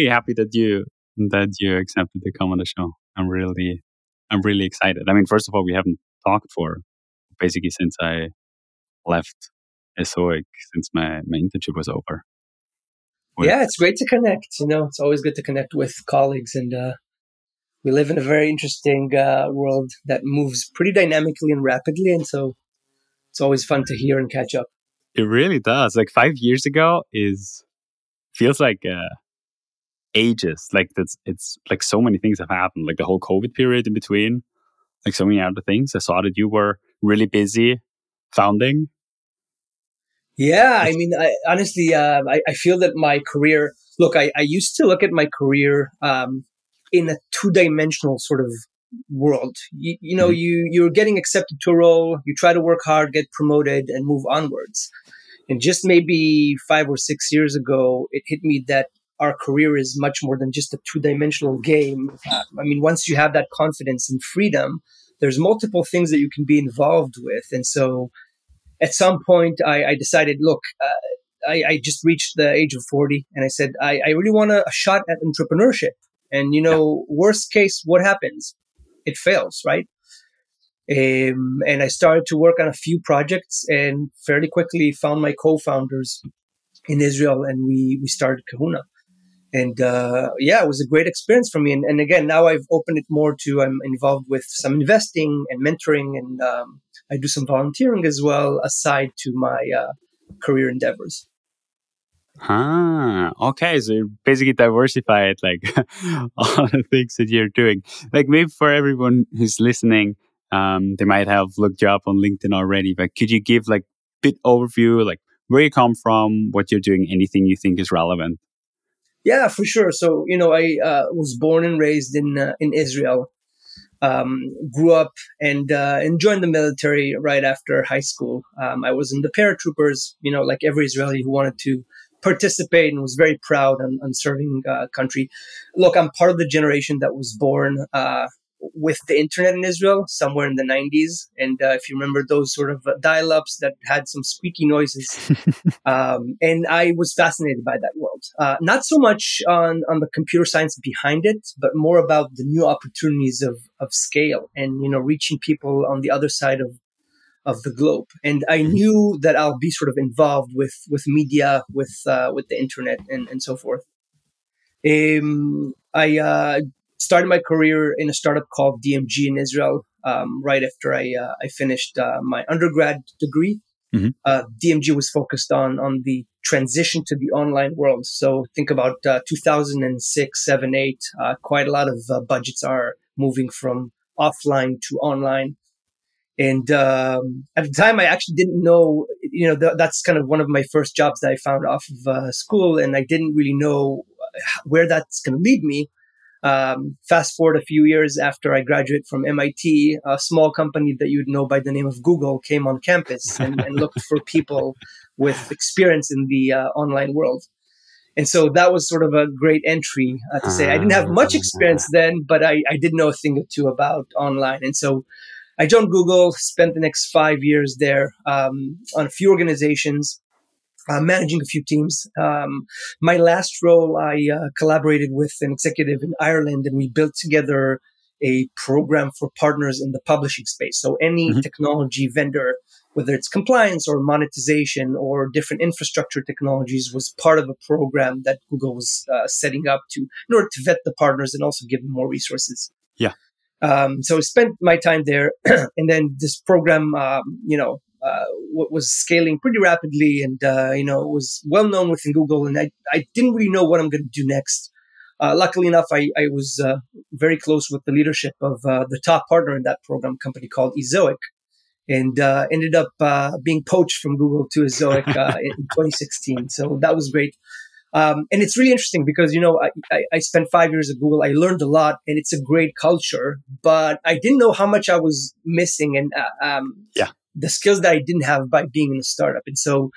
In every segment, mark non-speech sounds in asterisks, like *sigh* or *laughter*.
really happy that you that you accepted to come on the show. I'm really I'm really excited. I mean, first of all, we haven't talked for basically since I left Ezoic, since my, my internship was over. With yeah, it's great to connect. You know, it's always good to connect with colleagues, and uh, we live in a very interesting uh, world that moves pretty dynamically and rapidly, and so it's always fun to hear and catch up. It really does. Like five years ago is feels like uh, ages. Like that's it's like so many things have happened. Like the whole COVID period in between, like so many other things. I saw that you were really busy founding. Yeah, I mean, I, honestly, uh, I, I feel that my career. Look, I, I used to look at my career um, in a two dimensional sort of world. You, you know, mm-hmm. you you're getting accepted to a role, you try to work hard, get promoted, and move onwards. And just maybe five or six years ago, it hit me that our career is much more than just a two dimensional game. I mean, once you have that confidence and freedom, there's multiple things that you can be involved with. And so at some point, I, I decided, look, uh, I, I, just reached the age of 40 and I said, I, I really want a, a shot at entrepreneurship. And, you know, worst case, what happens? it fails, right? Um, and I started to work on a few projects and fairly quickly found my co-founders in Israel and we, we started Kahoona. And uh, yeah, it was a great experience for me. And, and, again, now I've opened it more to I'm involved with some investing and mentoring, and um, I do some volunteering as well aside to my uh, career endeavors. Ah, okay. So you basically it, like *laughs* all the things that you're doing. Like maybe for everyone who's listening, um, they might have looked you up on LinkedIn already, but could you give like bit overview, like where you come from, what you're doing, anything you think is relevant? Yeah, for sure. So you know, I uh, was born and raised in uh, in Israel. Um, grew up and uh, and joined the military right after high school. Um, I was in the paratroopers. You know, like every Israeli who wanted to participate and was very proud on, serving uh, country. Look, I'm part of the generation that was born uh, with the internet in Israel somewhere in the 90s. And uh, if you remember those sort of uh, dial ups that had some squeaky noises. *laughs* um, and I was fascinated by that world. Uh, not so much on, on the computer science behind it, but more about the new opportunities of, of scale and, you know, reaching people on the other side of of the globe. And I mm-hmm. knew that I'll be sort of involved with with media, with uh, with the internet, and and so forth. Um, I uh, started my career in a startup called DMG in Israel. Um, right after I uh, I finished uh, my undergrad degree, mm-hmm. Uh, DMG was focused on on the transition to the online world. So think about uh, 2006, 7, 8. quite a lot of budgets are moving from offline to online. And um, at the time, I actually didn't know, you know, th- that's kind of one of my first jobs that I found off of uh, school. And I didn't really know where that's going to lead me. Um, fast forward a few years after I graduated from MIT, a small company that you'd know by the name of Google came on campus and, and looked for *laughs* people with experience in the uh, online world. And so that was sort of a great entry uh, to say I didn't have much experience then, but I, I did know a thing or two about online. And so I joined Google, spent the next five years there um, on a few organizations, uh, managing a few teams. Um, my last role, I uh, collaborated with an executive in Ireland, and we built together a program for partners in the publishing space. So any mm-hmm. technology vendor, whether it's compliance or monetization or different infrastructure technologies, was part of a program that Google was uh, setting up to in order to vet the partners and also give them more resources. Yeah. Um, so I spent my time there, *clears throat* and then this program, um, you know, uh, was scaling pretty rapidly, and uh, you know, was well known within Google. And I, I didn't really know what I'm going to do next. Uh, luckily enough, I, I was uh, very close with the leadership of uh, the top partner in that program, company called Ezoic, and uh, ended up being poached from Google to Ezoic *laughs* in 2016. So that was great. Um, and it's really interesting because, you know, I, I, I, spent five years at Google. I learned a lot and it's a great culture, but I didn't know how much I was missing and uh, um, yeah. The skills that I didn't have by being in a startup. And so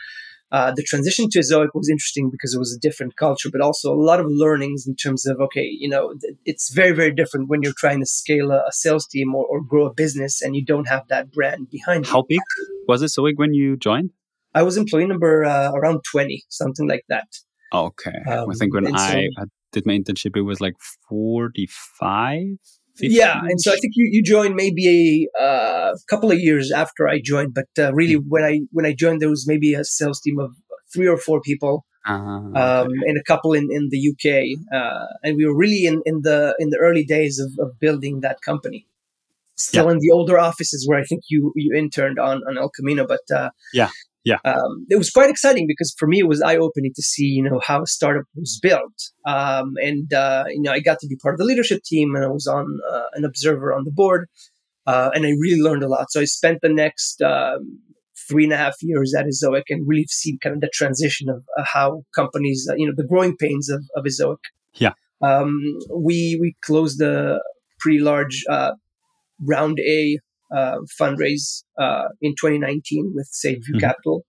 uh, the transition to Ezoic was interesting because it was a different culture, but also a lot of learnings in terms of, okay, you know, it's very, very different when you're trying to scale a, a sales team or, or, grow a business and you don't have that brand behind How big was it Ezoic when you joined? I was employee number uh, around 20, something like that. Okay. Um, I think when I so, did my internship, it was like 45. Yeah, and so I think you, you joined maybe a uh, couple of years after I joined, but uh, really mm-hmm. when I when I joined, there was maybe a sales team of three or four people, uh-huh, okay. um, and a couple in, in the UK, uh, and we were really in, in the in the early days of, of building that company. Still yeah. in the older offices where I think you you interned on on El Camino, but uh, yeah, yeah. Um, it was quite exciting because for me it was eye opening to see you know how a startup was built, um, and uh, you know I got to be part of the leadership team and I was on uh, an observer on the board, uh, and I really learned a lot. So I spent the next um, three and a half years at Ezoic and really seen kind of the transition of uh, how companies, uh, you know, the growing pains of, of Ezoic. Yeah. Um, we we closed a pretty large uh, round A uh, fundraise uh, in 2019 with SageView mm-hmm. Capital.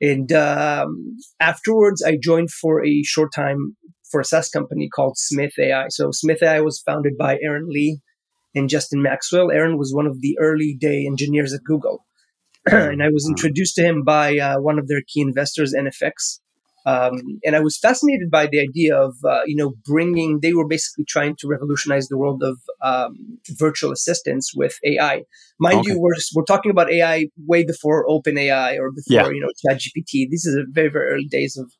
And um, afterwards, I joined for a short time for a SaaS company called Smith AI. So Smith AI was founded by Aaron Lee and Justin Maxwell. Aaron was one of the early day engineers at Google. *clears throat* and I was introduced to him by uh, one of their key investors, NFX. Um, and I was fascinated by the idea of, uh, you know, bringing, they were basically trying to revolutionize the world of um, virtual assistants with AI. Mind okay. you, we're, we're talking about AI way before OpenAI or before, yeah. you know, ChatGPT. This is a very, very early days of,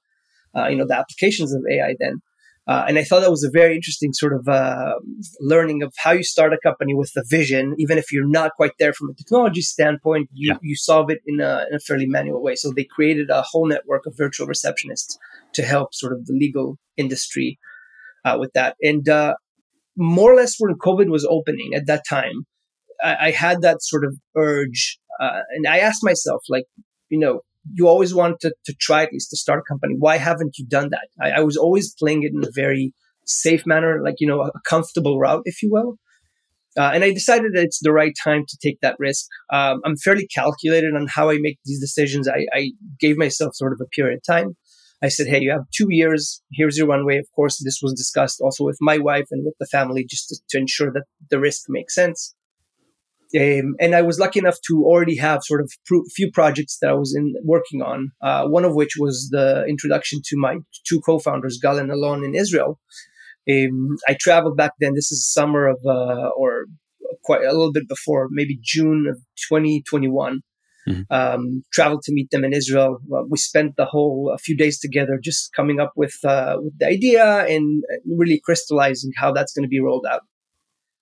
uh, you know, the applications of AI then. Uh, and I thought that was a very interesting sort of uh, learning of how you start a company with a vision, even if you're not quite there from a technology standpoint, you, yeah. you solve it in a, in a, fairly manual way. So they created a whole network of virtual receptionists to help sort of the legal industry uh, with that. And uh, more or less when COVID was opening at that time, I, I had that sort of urge. Uh, and I asked myself, like, you know, you always want to, to try at least to start a company. Why haven't you done that? I, I, was always playing it in a very safe manner, like, you know, a, comfortable route, if you will. Uh, and I decided that it's the right time to take that risk. Um, I'm fairly calculated on how I make these decisions. I, I, gave myself sort of a period of time. I said, hey, you have two years. Here's your runway. Of course, this was discussed also with my wife and with the family just to, to ensure that the risk makes sense. Um, and I was lucky enough to already have sort of a few projects that I was in working on. Uh, one of which was the introduction to my two co-founders, Gal and Alon, in Israel. Um, I traveled back then. This is summer of, uh, or quite a little bit before, maybe June of 2021. Mm-hmm. Um, traveled to meet them in Israel. we spent the whole a few days together, just coming up with, uh, with the idea and really crystallizing how that's going to be rolled out.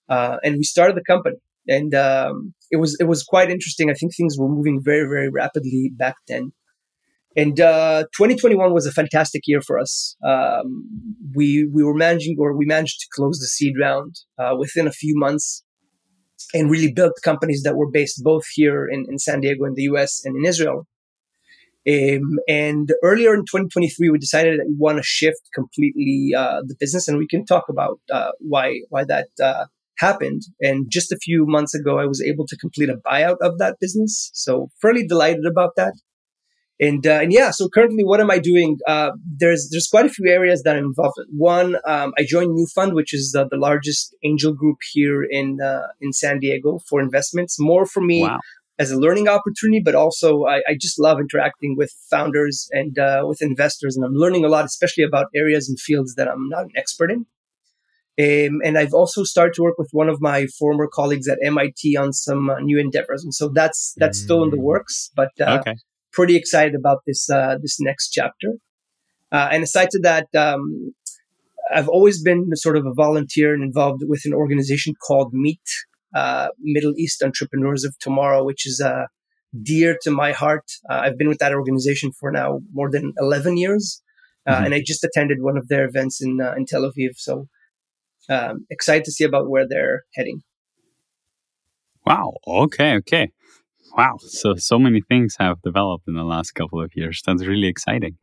Uh, and we started the company and um, it was it was quite interesting. I think things were moving very very rapidly back then. And uh, 2021 was a fantastic year for us. Um, we we were managing, or we managed to close the seed round uh, within a few months, and really built companies that were based both here in, in San Diego in the U.S. and in Israel. Um, and earlier in 2023, we decided that we want to shift completely uh, the business, and we can talk about uh, why why that uh, happened. And just a few months ago, I was able to complete a buyout of that business. So fairly delighted about that. And, uh, and yeah, so currently what am I doing? Uh, there's, there's quite a few areas that I'm involved in. One, um, I joined New Fund, which is uh, the largest angel group here in, uh, in San Diego for investments. More for me wow. as a learning opportunity, but also I, I just love interacting with founders and uh, with investors. And I'm learning a lot, especially about areas and fields that I'm not an expert in. Um, and I've also started to work with one of my former colleagues at MIT on some uh, new endeavors, and so that's that's mm. still in the mm. works. But uh, okay. pretty excited about this uh, this next chapter. Uh, and aside to that, um, I've always been sort of a volunteer and involved with an organization called Meet uh, Middle East Entrepreneurs of Tomorrow, which is uh, dear to my heart. I've been with that organization for now more than eleven years, mm-hmm. and I just attended one of their events in in Tel Aviv. So um, excited to see about where they're heading. Wow. Okay. Okay. Wow. So so many things have developed in the last couple of years. That's really exciting.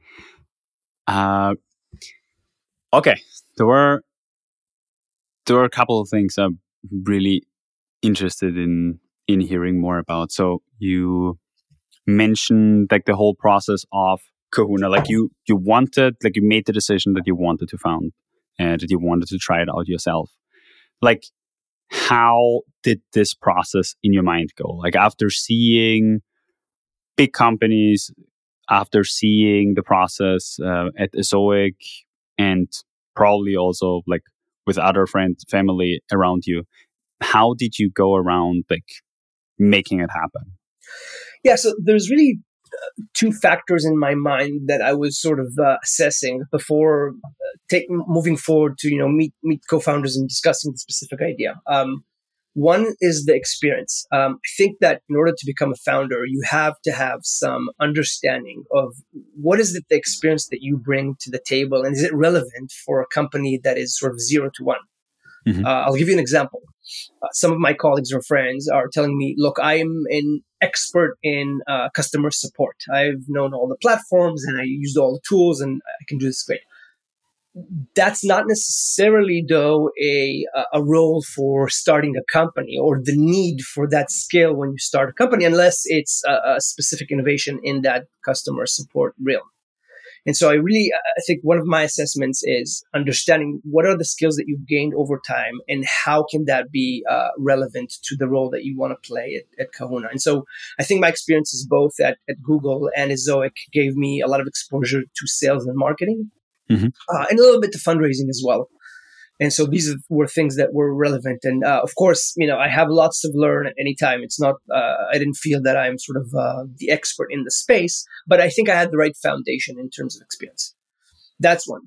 Uh, okay. There were there were a couple of things I'm really interested in in hearing more about. So you mentioned like the whole process of Kahoona. Like you you wanted like you made the decision that you wanted to found and that you wanted to try it out yourself. Like, how did this process in your mind go? Like, after seeing big companies, after seeing the process uh, at Ezoic, and probably also like with other friends, family around you. How did you go around like making it happen? Yeah, so there's really uh, two factors in my mind that I was sort of uh, assessing before uh, take, moving forward to you know meet meet co-founders and discussing the specific idea. Um, one is the experience. Um, I think that in order to become a founder, you have to have some understanding of what is it the experience that you bring to the table, and is it relevant for a company that is sort of zero to one. Mm-hmm. Uh, I'll give you an example. Uh, some of my colleagues or friends are telling me, "Look, I am an expert in uh, customer support. I've known all the platforms and I used all the tools, and I can do this great." that's not necessarily though a a role for starting a company or the need for that skill when you start a company unless it's a, a specific innovation in that customer support realm and so i really i think one of my assessments is understanding what are the skills that you've gained over time and how can that be uh, relevant to the role that you want to play at, at kahoona and so i think my experiences both at, at google and at Ezoic gave me a lot of exposure to sales and marketing mm-hmm. uh, and a little bit to fundraising as well. And so these were things that were relevant. And uh, of course, you know, I have lots to learn at any time. It's not, uh, I didn't feel that I'm sort of uh, the expert in the space, but I think I had the right foundation in terms of experience. That's one.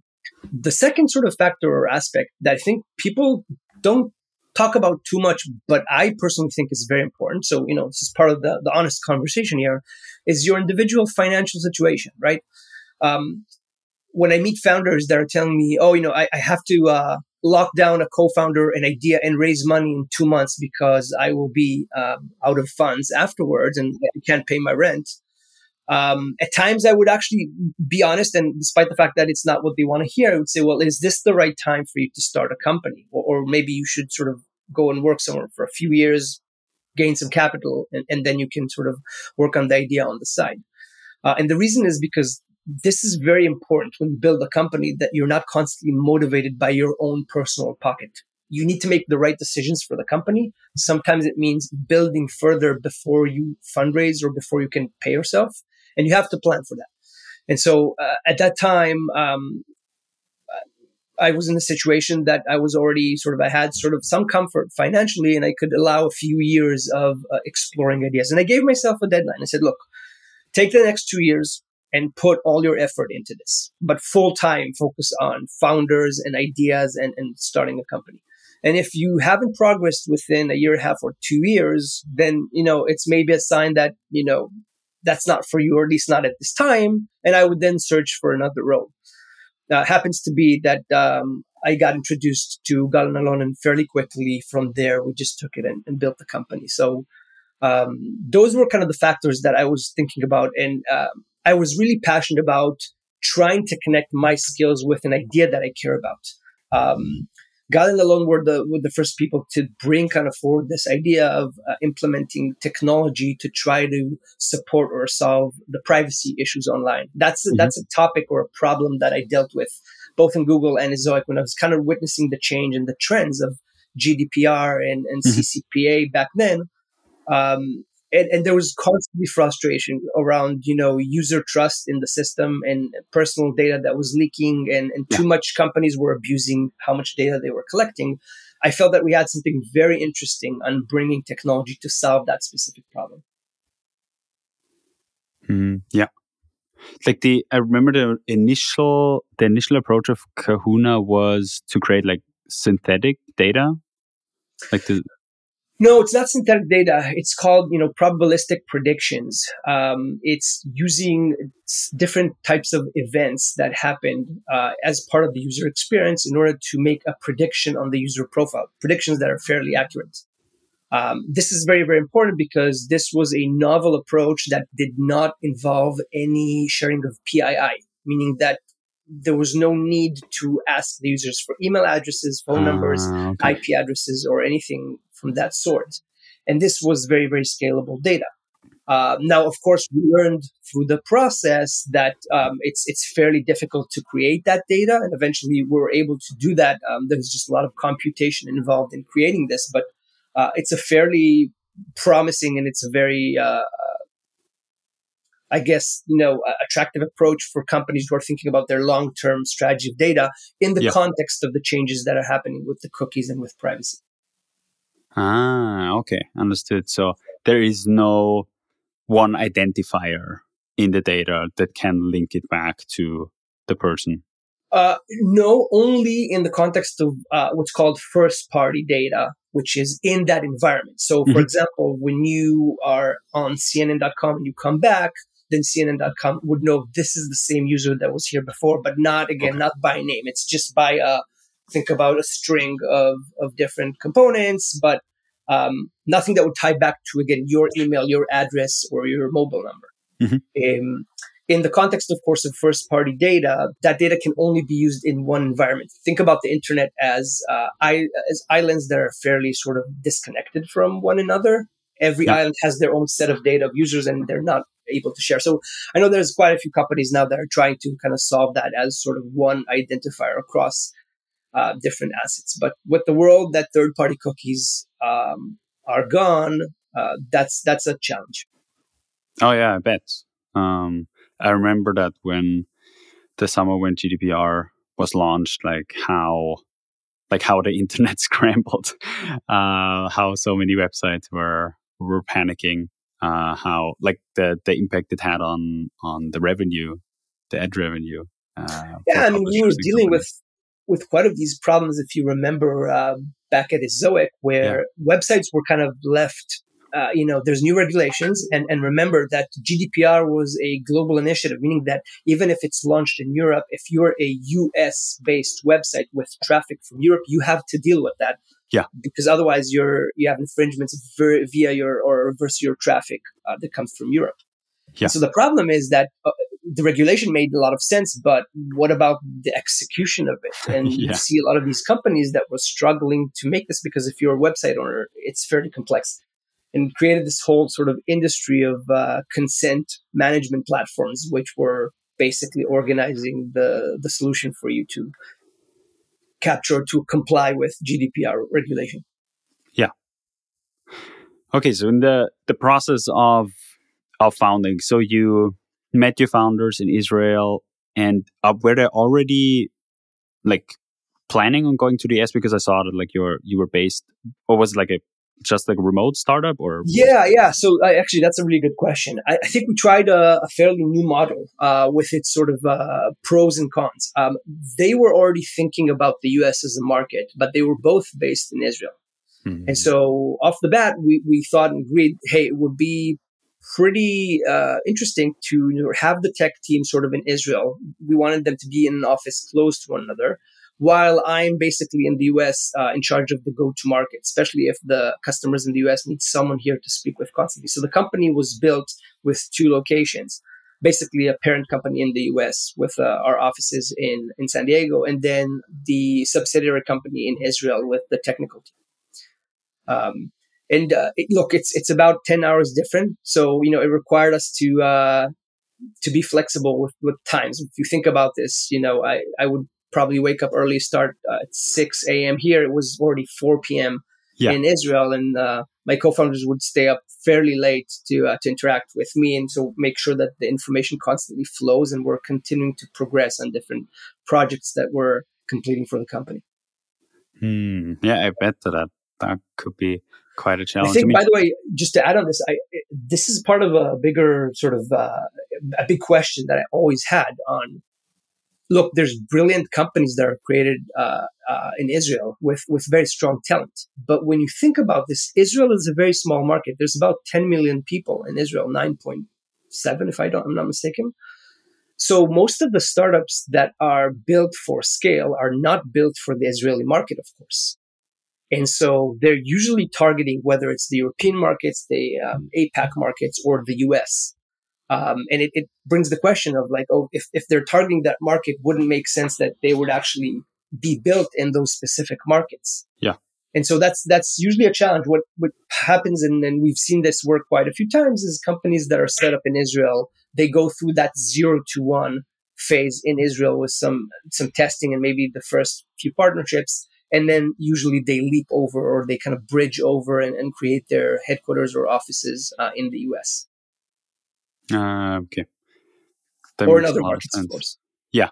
The second sort of factor or aspect that I think people don't talk about too much, but I personally think is very important. So, you know, this is part of the, the honest conversation here is your individual financial situation, right? Um, when I meet founders that are telling me, oh, you know, I, I have to uh, lock down a co-founder an idea and raise money in two months because I will be um, out of funds afterwards and can't pay my rent. Um, at times I would actually be honest, and despite the fact that it's not what they want to hear, I would say, well, is this the right time for you to start a company? Or, or maybe you should sort of go and work somewhere for a few years, gain some capital, and, and then you can sort of work on the idea on the side. Uh, and the reason is because this is very important when you build a company that you're not constantly motivated by your own personal pocket. You need to make the right decisions for the company. Sometimes it means building further before you fundraise or before you can pay yourself. And you have to plan for that. And so uh, at that time, um, I was in a situation that I was already sort of, I had sort of some comfort financially and I could allow a few years of uh, exploring ideas. And I gave myself a deadline. I said, look, take the next two years, and put all your effort into this, but full time focus on founders and ideas and, and starting a company. And if you haven't progressed within a year and a half or two years, then, you know, it's maybe a sign that, you know, that's not for you, or at least not at this time. And I would then search for another role. Uh, happens to be that um, I got introduced to Gal and fairly quickly. From there, we just took it and, and built the company. So um, those were kind of the factors that I was thinking about. And um, I was really passionate about trying to connect my skills with an idea that I care about. Um, Gal Alon were the were the first people to bring kind of forward this idea of uh, implementing technology to try to support or solve the privacy issues online. That's mm-hmm. that's a topic or a problem that I dealt with both in Google and Ezoic when I was kind of witnessing the change and the trends of GDPR and, and mm-hmm. CCPA back then. Um, and, and, there was constantly frustration around you know user trust in the system and personal data that was leaking and, and yeah. too much companies were abusing how much data they were collecting. I felt that we had something very interesting on bringing technology to solve that specific problem. Mm, yeah. Like the i remember the initial the initial approach of kahoona was to create like synthetic data? Like the no, it's not synthetic data. It's called, you know, probabilistic predictions. Um, it's using different types of events that happened uh, as part of the user experience in order to make a prediction on the user profile, predictions that are fairly accurate. Um, this is very, very important because this was a novel approach that did not involve any sharing of PII, meaning that there was no need to ask the users for email addresses, phone numbers, uh, okay. IP addresses, or anything from that sort. And this was very, very scalable data. Uh, now, of course, we learned through the process that um, it's it's fairly difficult to create that data, and eventually we were able to do that. Um, there was just a lot of computation involved in creating this, but uh, it's a fairly promising and it's a very uh, I guess, you know, attractive approach for companies who are thinking about their long-term strategy of data in the yeah. context of the changes that are happening with the cookies and with privacy. Ah, okay, understood. So there is no one identifier in the data that can link it back to the person. Uh, no, only in the context of uh, what's called first party data, which is in that environment. So, for mm-hmm. example, when you are on CNN.com and you come back, then CNN.com would know this is the same user that was here before, but not again, okay. not by name. It's just by uh, think about a string of of different components, but um, nothing that would tie back to again your email, your address, or your mobile number. Mm-hmm. Um, in the context, of course, of first party data, that data can only be used in one environment. Think about the internet as, uh, I, as islands that are fairly sort of disconnected from one another. Every yeah. island has their own set of data of users and they're not able to share. So I know there's quite a few companies now that are trying to kind of solve that as sort of one identifier across uh, different assets. But with the world that third party cookies um, are gone, uh, that's that's a challenge. Oh yeah, I bet. Um, I remember that when the summer when GDPR was launched, like how like how the *laughs* internet *laughs* scrambled, uh, how so many websites were were panicking, uh, how like the the impact it had on on the revenue, the ad revenue. Uh, yeah, I mean, we were dealing with with quite of these problems. If you remember uh, back at Ezoic, where yeah. websites were kind of left uh, you know, there's new regulations, and and remember that GDPR was a global initiative, meaning that even if it's launched in Europe, if you're a US based website with traffic from Europe, you have to deal with that. Yeah, because otherwise you're you have infringements via your or versus your traffic uh, that comes from Europe. Yeah. So the problem is that uh, the regulation made a lot of sense, but what about the execution of it? *laughs* And yeah. you see a lot of these companies that were struggling to make this because if you're a website owner, it's fairly complex and created this whole sort of industry of uh, consent management platforms, which were basically organizing the, the solution for you to capture to comply with GDPR regulation. Yeah. Okay, so in the the process of of founding, so you met your founders in Israel, and uh, were they already like planning on going to the US? Because I saw that like you were you were based, or was it like a just like a remote startup or yeah yeah so uh, actually that's a really good question i, I think we tried a, a, fairly new model uh, with its sort of uh, pros and cons um, they were already thinking about the us as a market but they were both based in israel mm-hmm. and so off the bat we, we thought and agreed hey it would be pretty uh, interesting to have the tech team sort of in israel we wanted them to be in an office close to one another while I'm basically in the US uh, in charge of the go to market, especially if the customers in the US need someone here to speak with constantly. So the company was built with two locations basically a parent company in the US with uh, our offices in, in San Diego, and then the subsidiary company in Israel with the technical team. Um, and uh, it, look, it's it's about ten hours different, so you know it required us to uh, to be flexible with, with times. If you think about this, you know, I, I would probably wake up early, start uh, at 6 a.m. Here it was already 4 p.m. Yeah. in Israel, and uh, my co-founders would stay up fairly late to uh, to interact with me, and so make sure that the information constantly flows, and we're continuing to progress on different projects that we're completing for the company. Hmm. Yeah, I bet that that could be quite a challenge. I think, I mean, by the way, just to add on this, I, this is part of a bigger sort of uh, a big question that I always had on look, there's brilliant companies that are created uh, uh, in Israel with with very strong talent. But when you think about this, Israel is a very small market. There's about 10 million people in Israel, 9.7 if I don't, I'm not mistaken. So most of the startups that are built for scale are not built for the Israeli market, of course. And so they're usually targeting whether it's the European markets, the um, APAC markets, or the US. Um, and it, it brings the question of like, oh, if, if they're targeting that market, wouldn't make sense that they would actually be built in those specific markets. Yeah. And so that's that's usually a challenge. What what happens, and, and we've seen this work quite a few times, is companies that are set up in Israel, they go through that zero to one phase in Israel with some some testing and maybe the first few partnerships, and then usually they leap over or they kind of bridge over and, and create their headquarters or offices uh, in the US. Uh, okay. That or in other markets, of course. Yeah,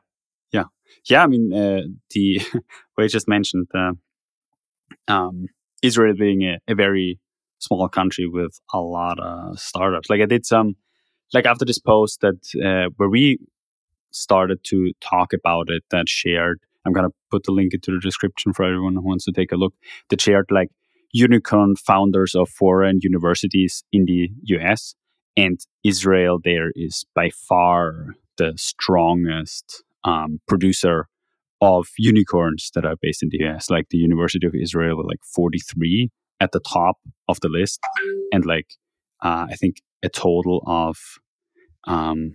yeah, yeah. I mean, uh, the *laughs* what I just mentioned, uh, um, Israel being a, a, very small country with a lot of startups. Like I did some, like after this post that uh, where we started to talk about it, that shared. I'm gonna put the link into the description for everyone who wants to take a look. That shared like unicorn founders of foreign universities in the US and Israel there is by far the strongest um, producer of unicorns that are based in the US. Like the University of Israel, like 43 at the top of the list, and like uh, I think a total of um,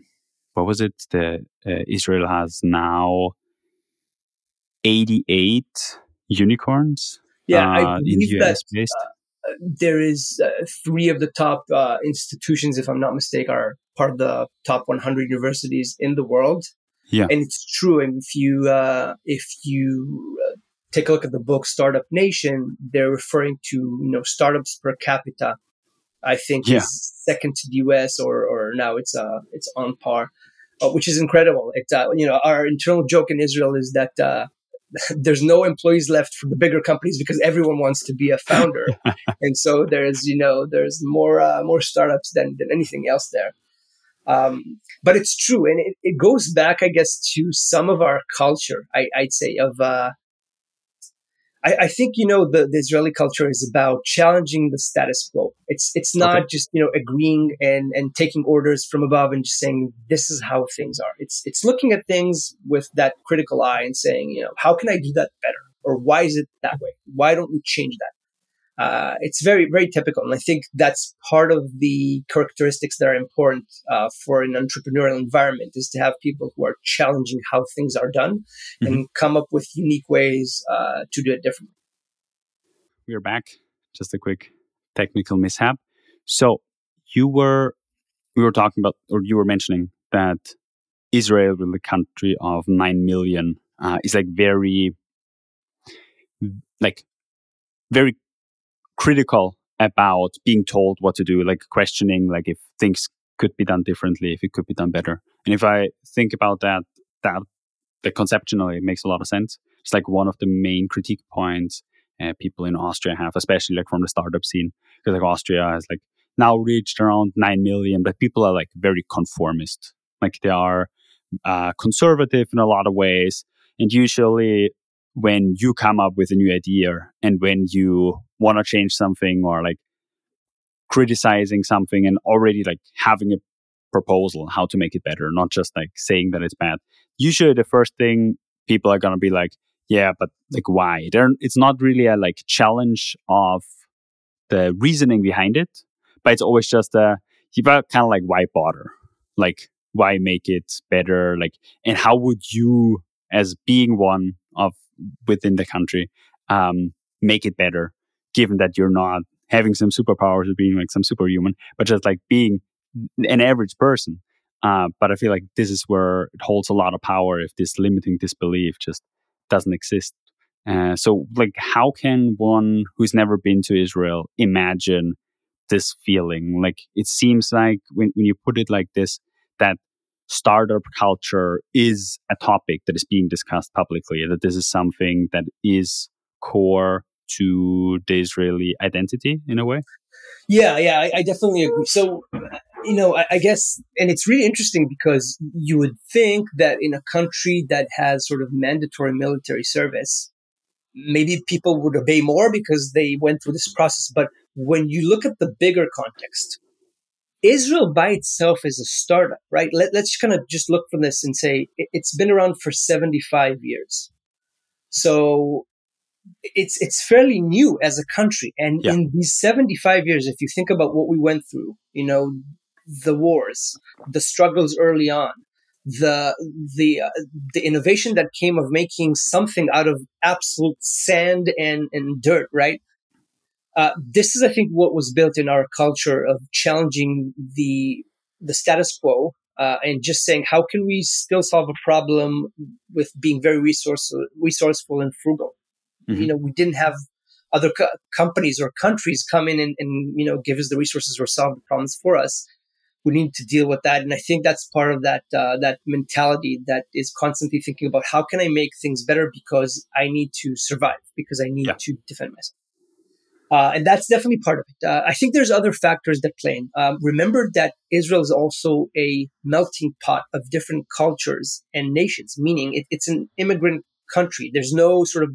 what was it? The uh, Israel has now 88 unicorns. Yeah, uh, I believe that. Uh, there is uh, three of the top uh, institutions, if I'm not mistaken, are part of the top 100 universities in the world. Yeah, and it's true. And if you uh, if you uh, take a look at the book Startup Nation, they're referring to you know startups per capita. I think yeah. is second to the U.S. or or now it's uh it's on par, uh, which is incredible. It uh, you know our internal joke in Israel is that *laughs* there's no employees left for the bigger companies because everyone wants to be a founder, *laughs* and so there's you know there's more uh, more startups than than anything else there. Um, but it's true, and it, it goes back, I guess, to some of our culture. I, would say of uh, I, I, think you know the, the, Israeli culture is about challenging the status quo. It's it's not okay. just you know agreeing and and taking orders from above and just saying this is how things are. It's it's looking at things with that critical eye and saying you know how can I do that better or why is it that way? Why don't we change that? Uh, it's very very typical, and I think that's part of the characteristics that are important uh, for an entrepreneurial environment is to have people who are challenging how things are done mm-hmm. and come up with unique ways uh, to do it differently. We are back. Just a quick technical mishap. So you were we were talking about, or you were mentioning that Israel, with a country of nine million, uh, is like very like very critical about being told what to do, like questioning, like if things could be done differently, if it could be done better. And if I think about that, that that conceptually makes a lot of sense. It's like one of the main critique points uh, people in Austria have, especially like from the startup scene, because like Austria has like now reached around nine million, but people are like very conformist, like they are uh, conservative in a lot of ways, and usually when you come up with a new idea and when you want to change something or like criticizing something and already like having a proposal how to make it better, not just like saying that it's bad. Usually the first thing people are going to be like, yeah, but like why? They're, it's not really a like challenge of the reasoning behind it, but it's always just a, kind of like why bother? Like why make it better? Like, and how would you as being one of within the country um, make it better given that you're not having some superpowers or being like some superhuman, but just like being an average person. Uh, but I feel like this is where it holds a lot of power if this limiting disbelief just doesn't exist. Uh, so, like, how can one who's never been to Israel imagine this feeling? Like, it seems like when, when you put it like this, that startup culture is a topic that is being discussed publicly, that this is something that is core to the Israeli identity in a way? Yeah, yeah, I, I definitely agree. So, you know, I, I, guess, and it's really interesting because you would think that in a country that has sort of mandatory military service, maybe people would obey more because they went through this process. But when you look at the bigger context, Israel by itself is a startup, right? Let, us kind of just look from this and say it, it's been around for 75 years. So it's it's fairly new as a country. And yeah. in these 75 years if you think about what we went through you know the wars the struggles early on the the uh, the innovation that came of making something out of absolute sand and and dirt right? Uh, this is i think what was built in our culture of challenging the the status quo uh, and just saying how can we still solve a problem with being very resource resourceful and frugal Mm-hmm. You know, we didn't have other co- companies or countries come in and, and, you know give us the resources or solve the problems for us. we need to deal with that. And I think that's part of that uh, that mentality that is constantly thinking about how can I make things better because I need to survive because I need yeah. to defend myself. Uh, and that's definitely part of it. Uh, I think there's other factors that play in. Um, remember that Israel is also a melting pot of different cultures and nations, meaning it, it's an immigrant country. There's no sort of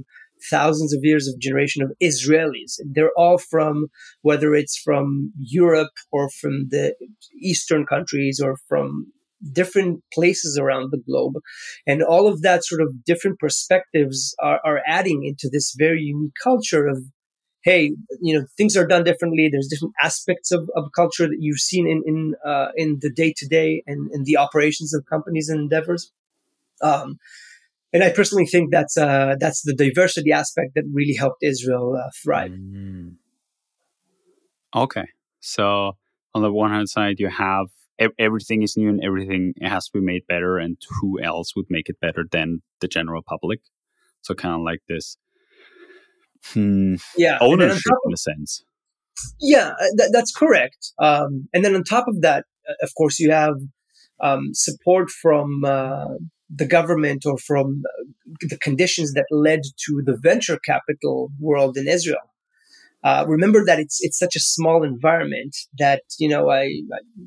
thousands of years of generation of Israelis. They're all from, whether it's from Europe or from the Eastern countries or from different places around the globe. And all of that sort of different perspectives are, are adding into this very unique culture of, hey, you know, things are done differently. There's different aspects of, of culture that you've seen in, in, uh, in the day to day and in the operations of companies and endeavors. Um, and I personally think that's uh, that's the diversity aspect that really helped Israel uh, thrive. Mm. Okay, so on the one hand side, you have everything is new and everything has to be made better, and who else would make it better than the general public? So kind of like this, hmm, yeah, ownership of, in a sense. Yeah, uh, th- that's correct. Um, and then on top of that, uh, of course, you have um, support from uh, the government or from the conditions that led to the venture capital world in Israel. Uh, remember that it's it's such a small environment that you know I,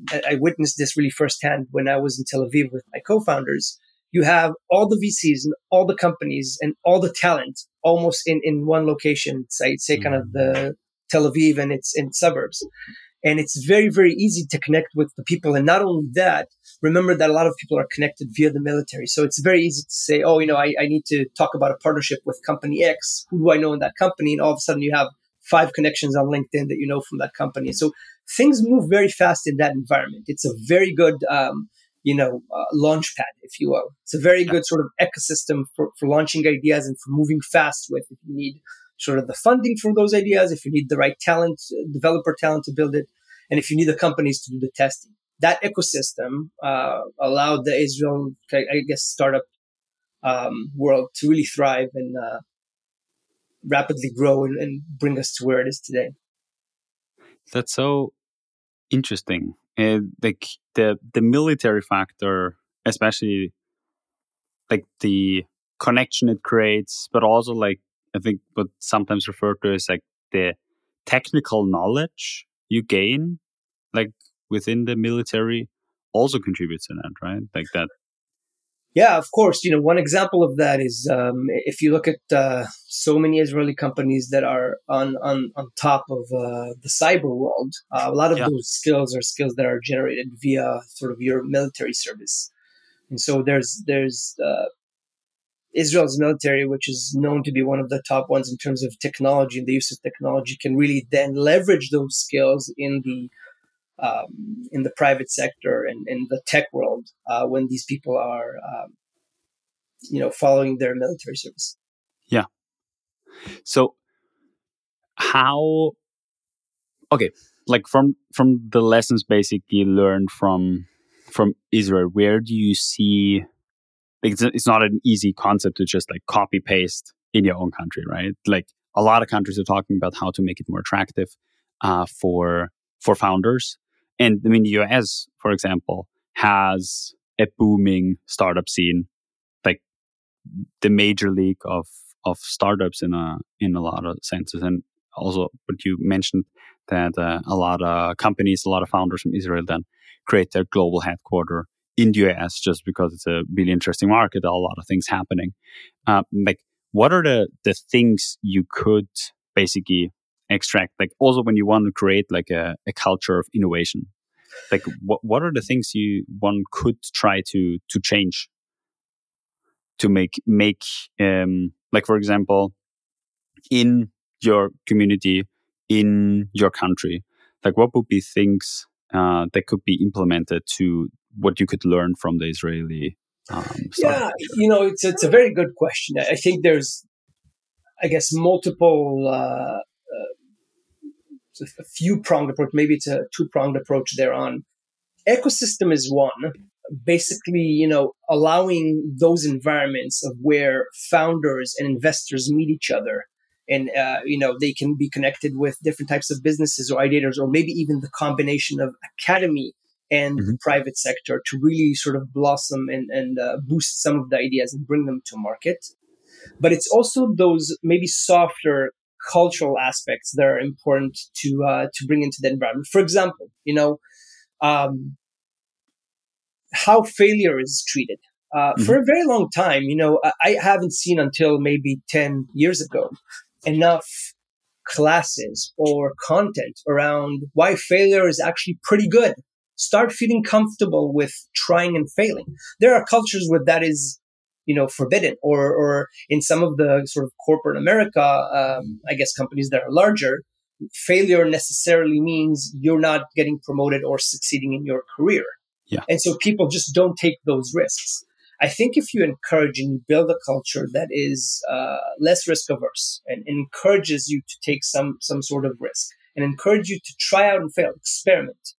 I, I witnessed this really firsthand when I was in Tel Aviv with my co-founders. You have all the VCs and all the companies and all the talent almost in in one location. So I'd say kind of the Tel Aviv and its in suburbs, and it's very very easy to connect with the people. And not only that, remember that a lot of people are connected via the military. So it's very easy to say, oh, you know, I, I need to talk about a partnership with company X. Who do I know in that company? And all of a sudden you have five connections on LinkedIn that you know from that company. So things move very fast in that environment. It's a very good, um, you know, uh, launch pad, if you will. It's a very good sort of ecosystem for, for launching ideas and for moving fast with if you need sort of the funding for those ideas, if you need the right talent, developer talent to build it, and if you need the companies to do the testing that ecosystem uh, allowed the Israel, I guess, startup um, world to really thrive and uh, rapidly grow and, and, bring us to where it is today. That's so interesting. And like the the military factor, especially like the connection it creates, but also like I think what sometimes referred to as like the technical knowledge you gain, like within the military also contributes to that, right? Like that. Yeah, of course. You know, one example of that is um, if you look at uh, so many Israeli companies that are on on, on top of uh, the cyber world, uh, a lot of yeah. those skills are skills that are generated via sort of your military service, and so there's there's uh, Israel's military, which is known to be one of the top ones in terms of technology and the use of technology, can really then leverage those skills in the um, in the private sector and in the tech world uh, when these people are, um, you know, following their military service. Yeah. So, how? Okay, like from from the lessons basically learned from from Israel, where do you see? It's, it's not an easy concept to just like copy paste in your own country, right? Like a lot of countries are talking about how to make it more attractive uh, for for founders and I mean, the US, for example, has a booming startup scene, like the major league of of startups in a in a lot of senses. And also, what you mentioned that uh, a lot of companies, a lot of founders from Israel then create their global headquarter in the US just because it's a really interesting market. A lot of things happening. Uh, like, what are the the things you could basically extract like also when you want to create like a, a culture of innovation like what what are the things you one could try to to change? To make make um like for example in your community in your country like what would be things uh, that could be implemented to what you could learn from the israeli um, yeah you know it's, it's a very good question. I think there's i guess multiple uh, a few pronged approach. Maybe it's a two pronged approach there on ecosystem is one. Basically, you know, allowing those environments of where founders and investors meet each other and uh, you know they can be connected with different types of businesses or ideators or maybe even the combination of academy and mm-hmm. the private sector to really sort of blossom and, and uh, boost some of the ideas and bring them to market. But it's also those maybe softer cultural aspects that are important to uh, to bring into the environment. For example, you know, um, how failure is treated. Uh, mm-hmm. For a very long time, you know, I haven't seen until maybe 10 years ago enough classes or content around why failure is actually pretty good. Start feeling comfortable with trying and failing. There are cultures where that is, you know, forbidden, or or in some of the sort of corporate America, um, I guess companies that are larger, failure necessarily means you're not getting promoted or succeeding in your career. Yeah. And so people just don't take those risks. I think if you encourage and you build a culture that is uh, less risk averse and, and encourages you to take some some sort of risk and encourage you to try out and fail, experiment,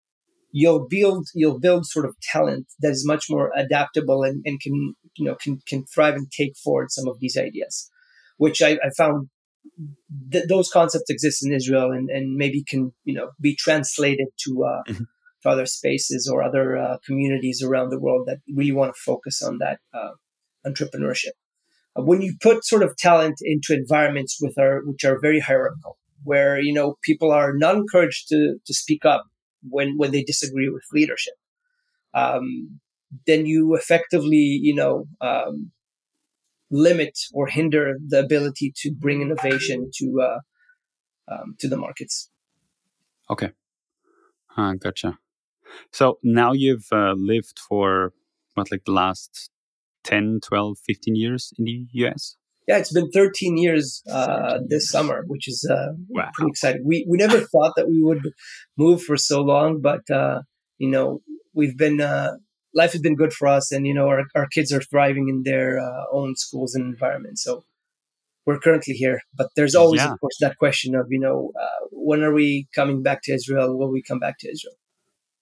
you'll build you'll build sort of talent that is much more adaptable and, and can you know can can thrive and take forward some of these ideas, which I, I found that those concepts exist in Israel and, and maybe can you know be translated to uh, mm-hmm to other spaces or other uh, communities around the world that really want to focus on that uh, entrepreneurship. Uh, when you put sort of talent into environments with our, which are very hierarchical, where you know people are not encouraged to to speak up when when they disagree with leadership, um, then you effectively you know um, limit or hinder the ability to bring innovation to uh, um, to the markets. Okay, uh, gotcha. So now you've uh, lived for what, like the last 10, 12, 15 years in the US? Yeah, it's been 13 years uh, this summer, which is uh, wow. pretty exciting. We, we never thought that we would move for so long, but, uh, you know, we've been, uh, life has been good for us and, you know, our, our kids are thriving in their uh, own schools and environments. So we're currently here, but there's always, yeah. of course, that question of, you know, uh, when are we coming back to Israel? Will we come back to Israel?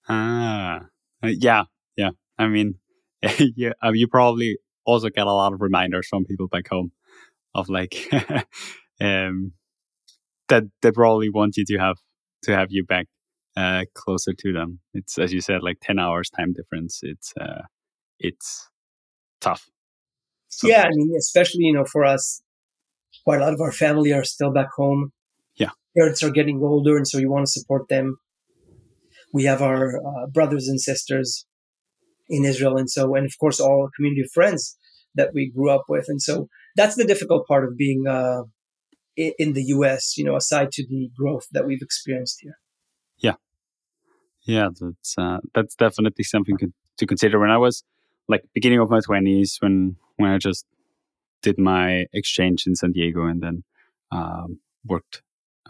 Ah, yeah, yeah. I mean, *laughs* yeah, uh, you probably also get a lot of reminders from people back home of like, *laughs* um, that they probably want you to have to have you back uh, closer to them. It's as you said, like ten hours time difference. It's uh, it's tough. Yeah, I mean, especially you know for us, quite a lot of our family are still back home. Yeah, parents are getting older, and so you want to support them we have our uh, brothers and sisters in Israel, and so and of course all community friends that we grew up with, and so that's the difficult part of being uh, in the U.S. You know, aside to the growth that we've experienced here. Yeah, yeah, that's uh, that's definitely something to consider. When I was like beginning of my twenties, when when I just did my exchange in San Diego and then um, worked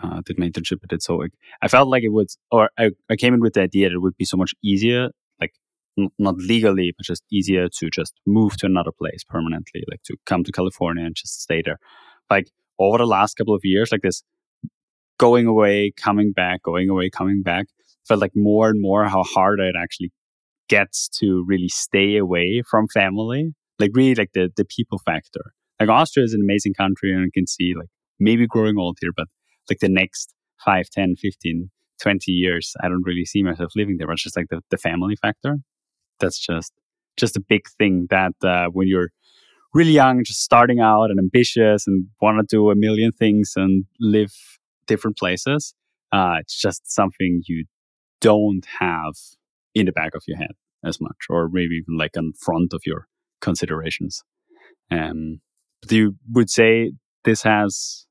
uh, did my internship at Ezoic, I felt like it would, or I, I came in with the idea that it would be so much easier, not legally, but just easier to just move to another place permanently, like to come to California and just stay there. Like over the last couple of years, like this going away, coming back, going away, coming back, felt like more and more how hard it actually gets to really stay away from family. Like really like the, the people factor. Like Austria is an amazing country and you can see like maybe growing old here, but like the next 5, 10, 15, 20 years, I don't really see myself living there. But it's just like the, the family factor. That's just just a big thing that uh, when you're really young, just starting out and ambitious and want to do a million things and live different places, uh, it's just something you don't have in the back of your head as much, or maybe even like in front of your considerations. Um, you would say this has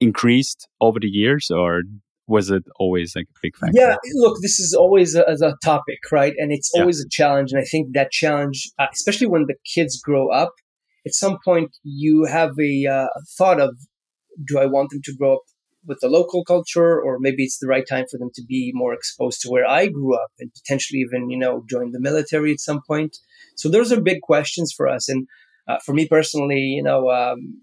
increased over the years or was it always like a big factor? Yeah, look, this is always a, a topic, right? And it's always yeah. a challenge. And I think that challenge, uh, especially when the kids grow up, at some point you have a uh, thought of, do I want them to grow up with the local culture, or maybe it's the right time for them to be more exposed to where I grew up and potentially even, you know, join the military at some point. So those are big questions for us. And uh, for me personally, you know, um,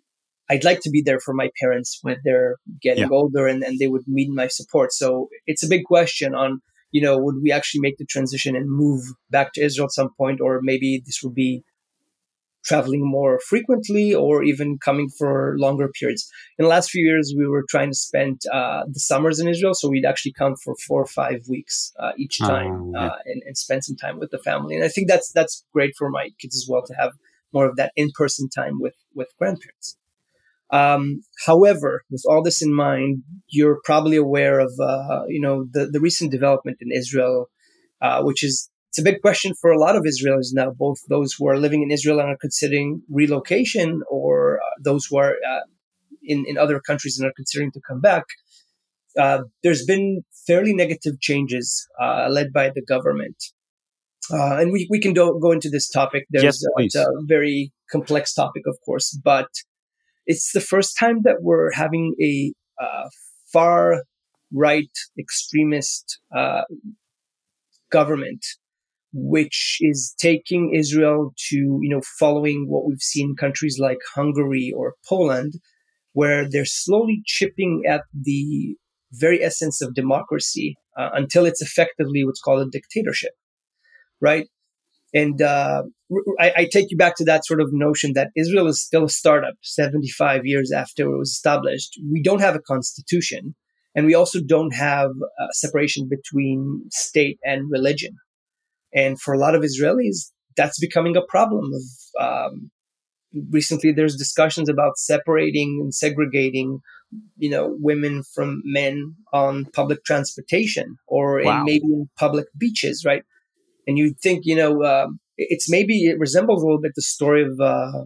I'd like to be there for my parents when they're getting yeah. older and, and they would need my support. So it's a big question on, you know, would we actually make the transition and move back to Israel at some point, or maybe this would be traveling more frequently or even coming for longer periods. In the last few years, we were trying to spend uh, the summers in Israel, so we'd actually come for four or five weeks uh, each oh, time oh, yeah. uh, and, and, spend some time with the family. And I think that's that's great for my kids as well to have more of that in person time with with grandparents. Um, however, with all this in mind, you're probably aware of uh, you know the the recent development in Israel, uh, which is it's a big question for a lot of Israelis now, both those who are living in Israel and are considering relocation or uh, those who are uh, in, in other countries and are considering to come back. Uh, there's been fairly negative changes uh, led by the government. Uh, and we, we can do, go into this topic. There's yes, a, a very complex topic, of course, but it's the first time that we're having a uh, far right extremist government which is taking Israel to, you know, following what we've seen countries like Hungary or Poland, where they're slowly chipping at the very essence of democracy uh, until it's effectively what's called a dictatorship, right? And uh, I, I, take you back to that sort of notion that Israel is still a startup 75 years after it was established. We don't have a constitution, and we also don't have a separation between state and religion. And for a lot of Israelis, that's becoming a problem. Of um, recently, there's discussions about separating and segregating, you know, women from men on public transportation or wow. in maybe in public beaches, right? And you think, you know, uh, it's maybe it resembles a little bit the story of uh,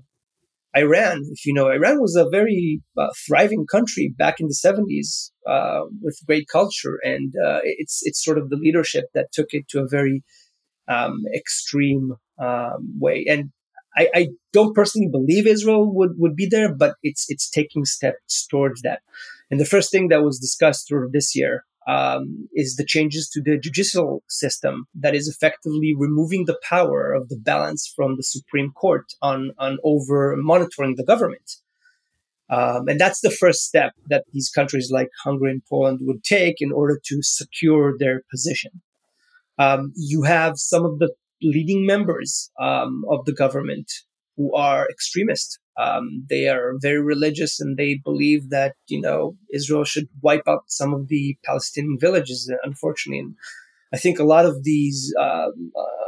Iran. If you know, Iran was a very uh, thriving country back in the 70s uh, with great culture, and uh, it's it's sort of the leadership that took it to a very um, extreme um, way. And I, I, don't personally believe Israel would, would be there, but it's it's taking steps towards that. And the first thing that was discussed through this year um, is the changes to the judicial system that is effectively removing the power of the balance from the Supreme Court on on over monitoring the government. Um, and that's the first step that these countries like Hungary and Poland would take in order to secure their position. Um, you have some of the leading members um, of the government who are extremists. Um, they are very religious and they believe that you know Israel should wipe out some of the Palestinian villages. Unfortunately, and I think a lot of these, uh,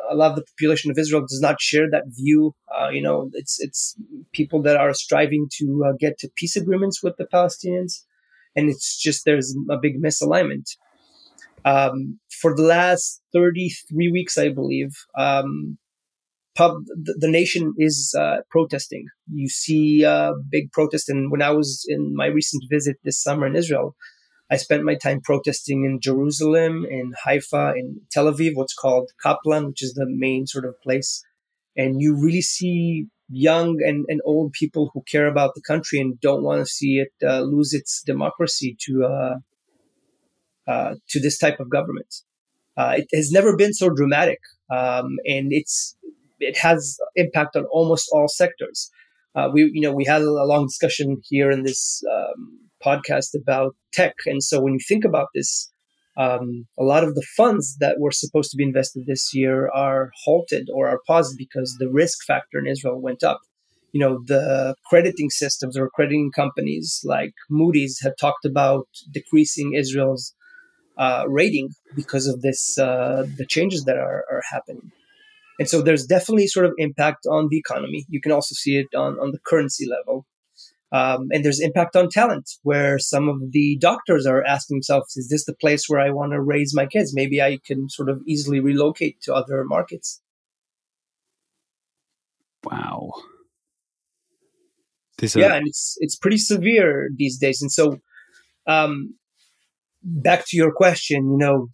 a lot of the population of Israel does not share that view. Uh, you know, it's it's people that are striving to uh, get to peace agreements with the Palestinians, and it's just there's a big misalignment. Um, for the last 33 weeks, I believe, um, pub, the, nation is uh, protesting. You see uh, big protest. And when I was in my recent visit this summer in Israel, I spent my time protesting in Jerusalem, in Haifa, in Tel Aviv, what's called Kaplan, which is the main sort of place. And you really see young and, and old people who care about the country and don't want to see it uh, lose its democracy to uh, uh, to this type of government. Uh, it has never been so dramatic, um, and it's it has impact on almost all sectors. Uh, we you know we had a long discussion here in this um, podcast about tech, and so when you think about this, um, a lot of the funds that were supposed to be invested this year are halted or are paused because the risk factor in Israel went up. You know, the crediting systems or crediting companies like Moody's have talked about decreasing Israel's uh, rating because of this uh, the changes that are, are happening. And so there's definitely sort of impact on the economy. You can also see it on, on the currency level. Um, and there's impact on talent where some of the doctors are asking themselves, is this the place where I want to raise my kids? Maybe I can sort of easily relocate to other markets. Wow. This yeah, and it's it's pretty severe these days. And so um, back to your question, you know,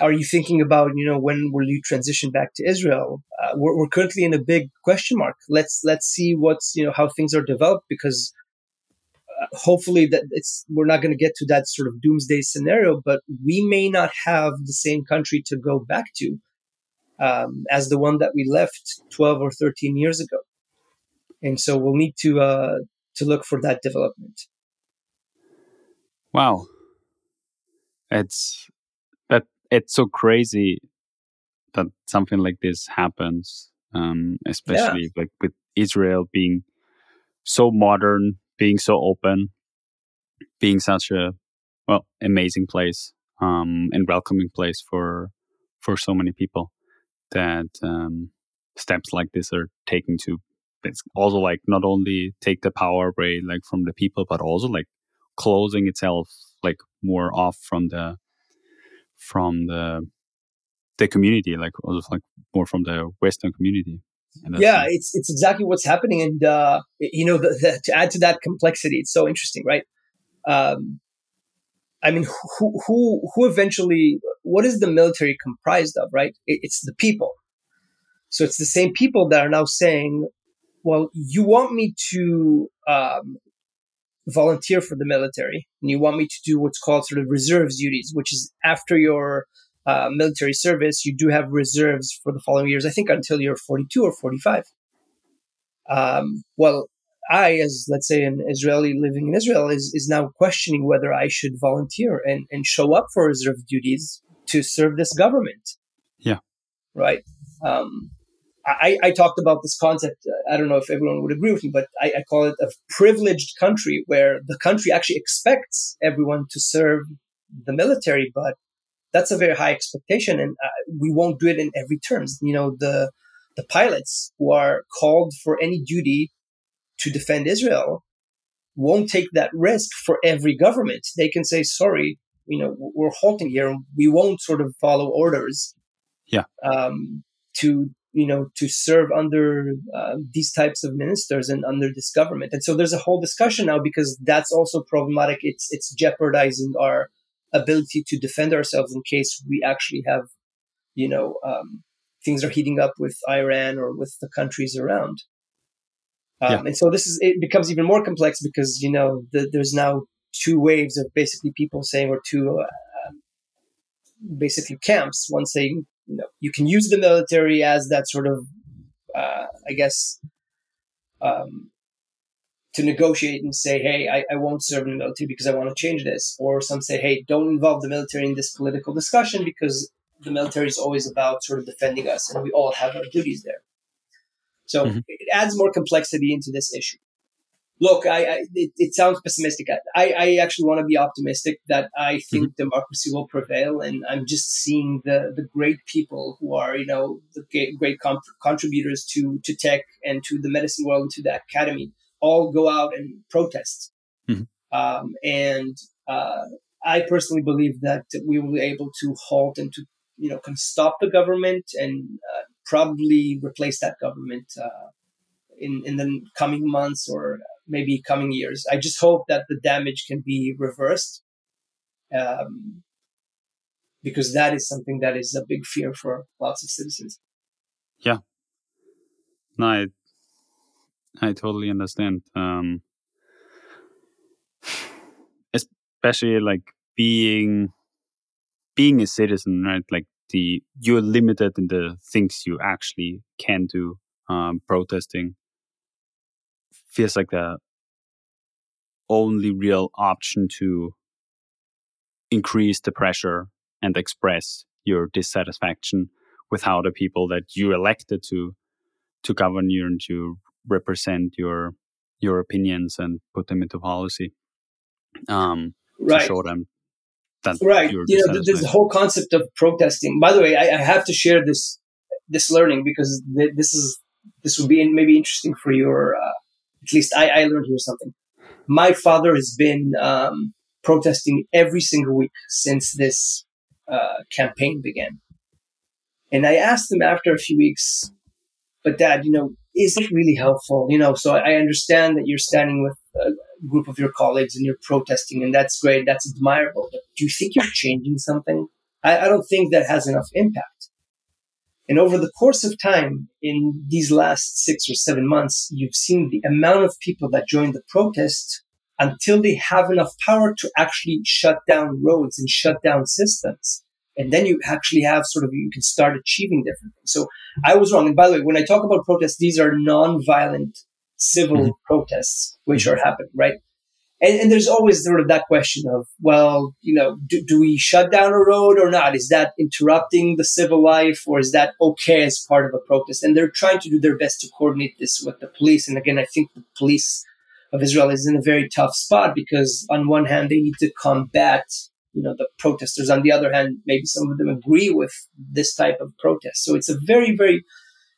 are you thinking about, you know, when will you transition back to Israel? Uh, we're, we're currently in a big question mark. Let's let's see what's you know how things are developed because uh, hopefully that it's we're not going to get to that sort of doomsday scenario, but we may not have the same country to go back to um, as the one that we left 12 or 13 years ago, and so we'll need to uh, to look for that development. Wow, it's it's so crazy that something like this happens um, especially yeah. like with Israel being so modern, being so open, being such a well amazing place um, and welcoming place for for so many people that um, steps like this are taken to it's also like not only take the power away like from the people but also like closing itself like more off from the from the the community like also like more from the western community yeah it's it's exactly what's happening and uh you know the, the, to add to that complexity it's so interesting right? Um i mean who who who eventually what is the military comprised of right? It, it's the people. So it's the same people that are now saying well you want me to um volunteer for the military and you want me to do what's called sort of reserves duties which is after your uh, military service, you do have reserves for the following years, I think until you're 42 or 45. Um, well, I, as let's say an Israeli living in Israel, is, is now questioning whether I should volunteer and, and show up for reserve duties to serve this government. Yeah. Right. Um, I, I talked about this concept. Uh, I don't know if everyone would agree with me, but I, I call it a privileged country where the country actually expects everyone to serve the military, but that's a very high expectation and uh, we won't do it in every terms. You know the the pilots who are called for any duty to defend israel won't take that risk for every government. They can say sorry you know we're halting here. We won't sort of follow orders yeah. um, to you know to serve under uh, these types of ministers and under this government and so there's a whole discussion now because that's also problematic it's it's jeopardizing our ability to defend ourselves in case we actually have, you know, um, things are heating up with Iran or with the countries around. Um, yeah. And so this is it becomes even more complex because you know the, there's now two waves of basically people saying or two uh, basically camps. One saying you know you can use the military as that sort of uh, I guess um, to negotiate and say, hey, I, I won't serve in the military because I want to change this. Or some say, hey, don't involve the military in this political discussion because the military is always about sort of defending us and we all have our duties there. So mm-hmm. it adds more complexity into this issue. Look, I, I it, it, sounds pessimistic. I, I actually want to be optimistic that I think mm-hmm. democracy will prevail, and I'm just seeing the the great people who are you know the great contributors to to tech and to the medicine world and to the academy all go out and protest. Mm-hmm. Um, and uh, I personally believe that we will be able to halt and to you know can stop the government and uh, probably replace that government uh, in in the coming months or maybe coming years. I just hope that the damage can be reversed. Um, because that is something that is a big fear for lots of citizens. Yeah. No, I I totally understand. Um, *sighs* especially like being being a citizen, right? Like the you're limited in the things you actually can do. Um, protesting feels like the only real option to increase the pressure and express your dissatisfaction with how the people that you elected to to govern you and to represent your your opinions and put them into policy um, right. to show them that right. You know, there's the whole concept of protesting. By the way, I, I have to share this this learning because th- this is this would be maybe interesting for your. Uh, at least I, I learned here something. My father has been um, protesting every single week since this uh, campaign began, and I asked him after a few weeks, "But Dad, you know, is it really helpful? You know, so I understand that you're standing with a group of your colleagues and you're protesting, and that's great, that's admirable. But do you think you're changing something? I, I don't think that has enough impact. And over the course of time, in these last six or seven months, you've seen the amount of people that join the protest until they have enough power to actually shut down roads and shut down systems and then you actually have sort of you can start achieving different things. So I was wrong. And by the way, when I talk about protests, these are non-violent civil mm-hmm. protests which are happening, right? And, and there's always sort of that question of, well, you know, do, do we shut down a road or not? Is that interrupting the civil life or is that okay as part of a protest? And they're trying to do their best to coordinate this with the police. And again, I think the police of Israel is in a very tough spot because on one hand, they need to combat, you know, the protesters. On the other hand, maybe some of them agree with this type of protest. So it's a very, very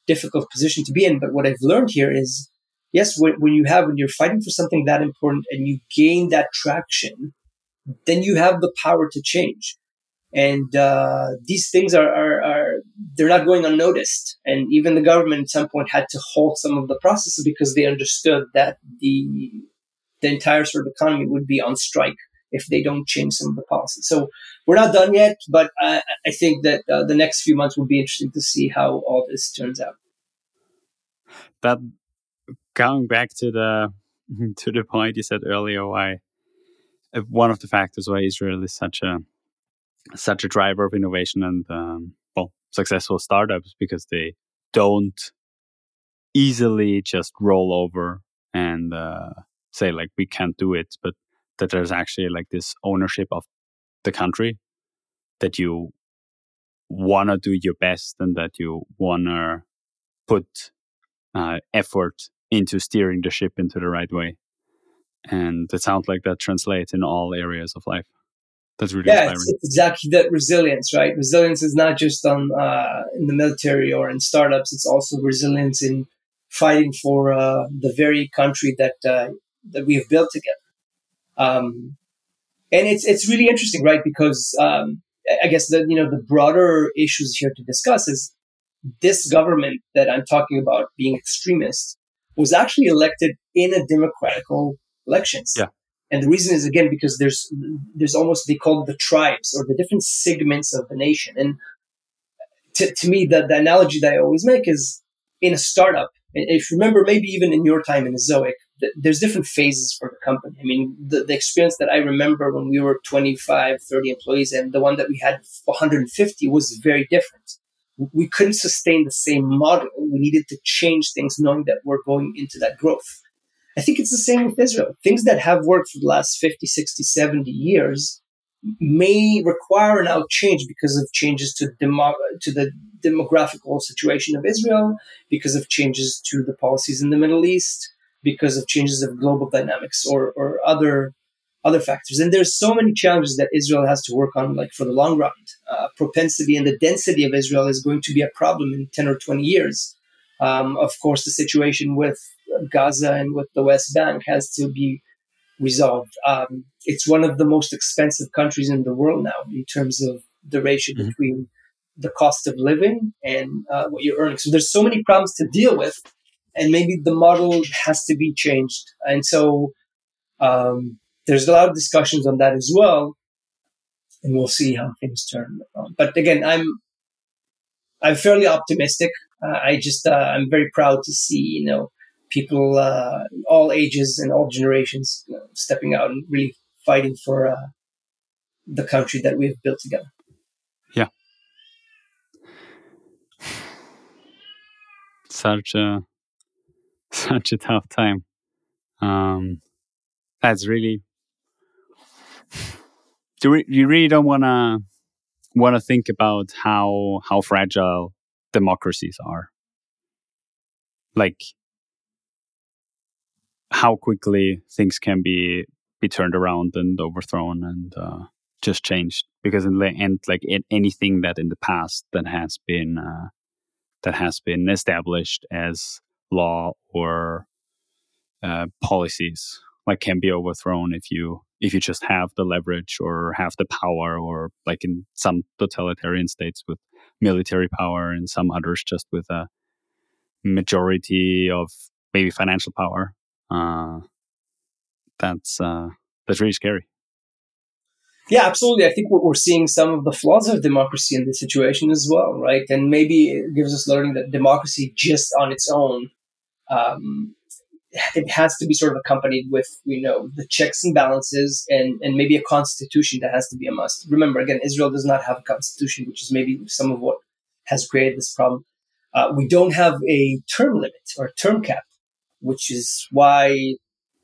difficult position to be in. But what I've learned here is yes, when, when you have, when you're fighting for something that important and you gain that traction, then you have the power to change. And uh, these things are, are, are, they're not going unnoticed. And even the government at some point had to halt some of the processes because they understood that the the entire sort of economy would be on strike if they don't change some of the policies. So we're not done yet, but I, I think that uh, the next few months will be interesting to see how all this turns out. That going back to the *laughs* to the point you said earlier, why uh, one of the factors why Israel is such a such a driver of innovation and um, well successful startups because they don't easily just roll over and uh, say like we can't do it, but that there's actually like this ownership of the country that you want to do your best and that you want to put uh, effort into steering the ship into the right way. And it sounds like that translates in all areas of life. That's really yeah, it's, it's exactly that resilience, right? Resilience is not just on uh, in the military or in startups. It's also resilience in fighting for uh, the very country that uh, that we have built together. Um, and it's it's really interesting, right? Because um, I guess the you know the broader issues here to discuss is this government that I'm talking about being extremist was actually elected in a democratical elections. Yeah. And the reason is again because there's there's almost they call it the tribes or the different segments of the nation. And to, to me, the, the analogy that I always make is in a startup. If you remember, maybe even in your time in Ezoic, there's different phases for the company. I mean, the, the experience that I remember when we were 25, 30 employees and the one that we had 150 was very different we couldn't sustain the same model. We needed to change things knowing that we're going into that growth. I think it's the same with Israel. Things that have worked for the last 50, 60, 70 years may require now change because of changes to, demo- to the demographical situation of Israel, because of changes to the policies in the Middle East, because of changes of global dynamics or, or other other factors. And there's so many challenges that Israel has to work on, like for the long run. Uh, propensity and the density of Israel is going to be a problem in 10 or 20 years. Um, of course, the situation with Gaza and with the West Bank has to be resolved. Um, it's one of the most expensive countries in the world now in terms of the ratio mm-hmm. between the cost of living and uh, what you're earning. So there's so many problems to deal with, and maybe the model has to be changed. And so um, there's a lot of discussions on that as well, and we'll see how things turn. But again, I'm I'm fairly optimistic. Uh, I just uh, I'm very proud to see you know people uh, all ages and all generations you know, stepping out and really fighting for uh, the country that we have built together. Yeah, such a *laughs* such a tough time. Um, that's really do re- you really don't want to want to think about how how fragile democracies are. Like how quickly things can be be turned around and overthrown and uh, just changed. Because in the end like anything that in the past that has been uh, that has been established as law or uh, policies like can be overthrown if you if you just have the leverage or have the power or like in some totalitarian states with military power and some others just with a majority of maybe financial power uh, that's uh, that's really scary. Yeah absolutely. I think we're seeing some of the flaws of democracy in this situation as well right? And maybe it gives us learning that democracy just on its own um, it has to be sort of accompanied with you know the checks and balances and and maybe a constitution that has to be a must remember again israel does not have a constitution which is maybe some of what has created this problem uh, we don't have a term limit or term cap which is why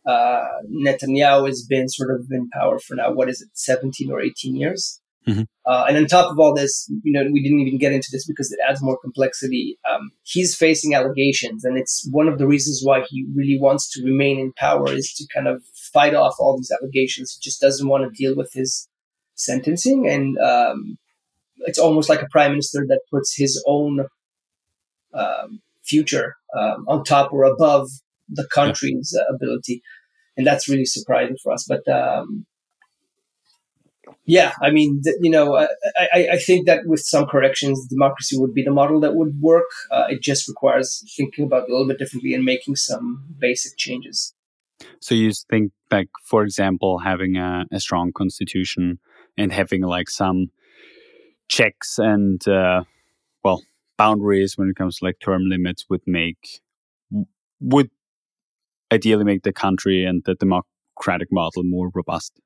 uh, Netanyahu has been sort of in power for now, what is it, 17 or 18 years? Mm-hmm. Uh, and on top of all this, you know, we didn't even get into this because it adds more complexity. Um, he's facing allegations, and it's one of the reasons why he really wants to remain in power is to kind of fight off all these allegations. He just doesn't want to deal with his sentencing, and um, it's almost like a prime minister that puts his own um, future um, on top or above the country's uh, ability, and that's really surprising for us. But um, yeah, I mean, you know, I, I, I, think that with some corrections, democracy would be the model that would work. Uh, it just requires thinking about it a little bit differently and making some basic changes. So you think, like, for example, having a, a strong constitution and having like some checks and uh, well boundaries when it comes to like term limits would make would ideally make the country and the democratic model more robust.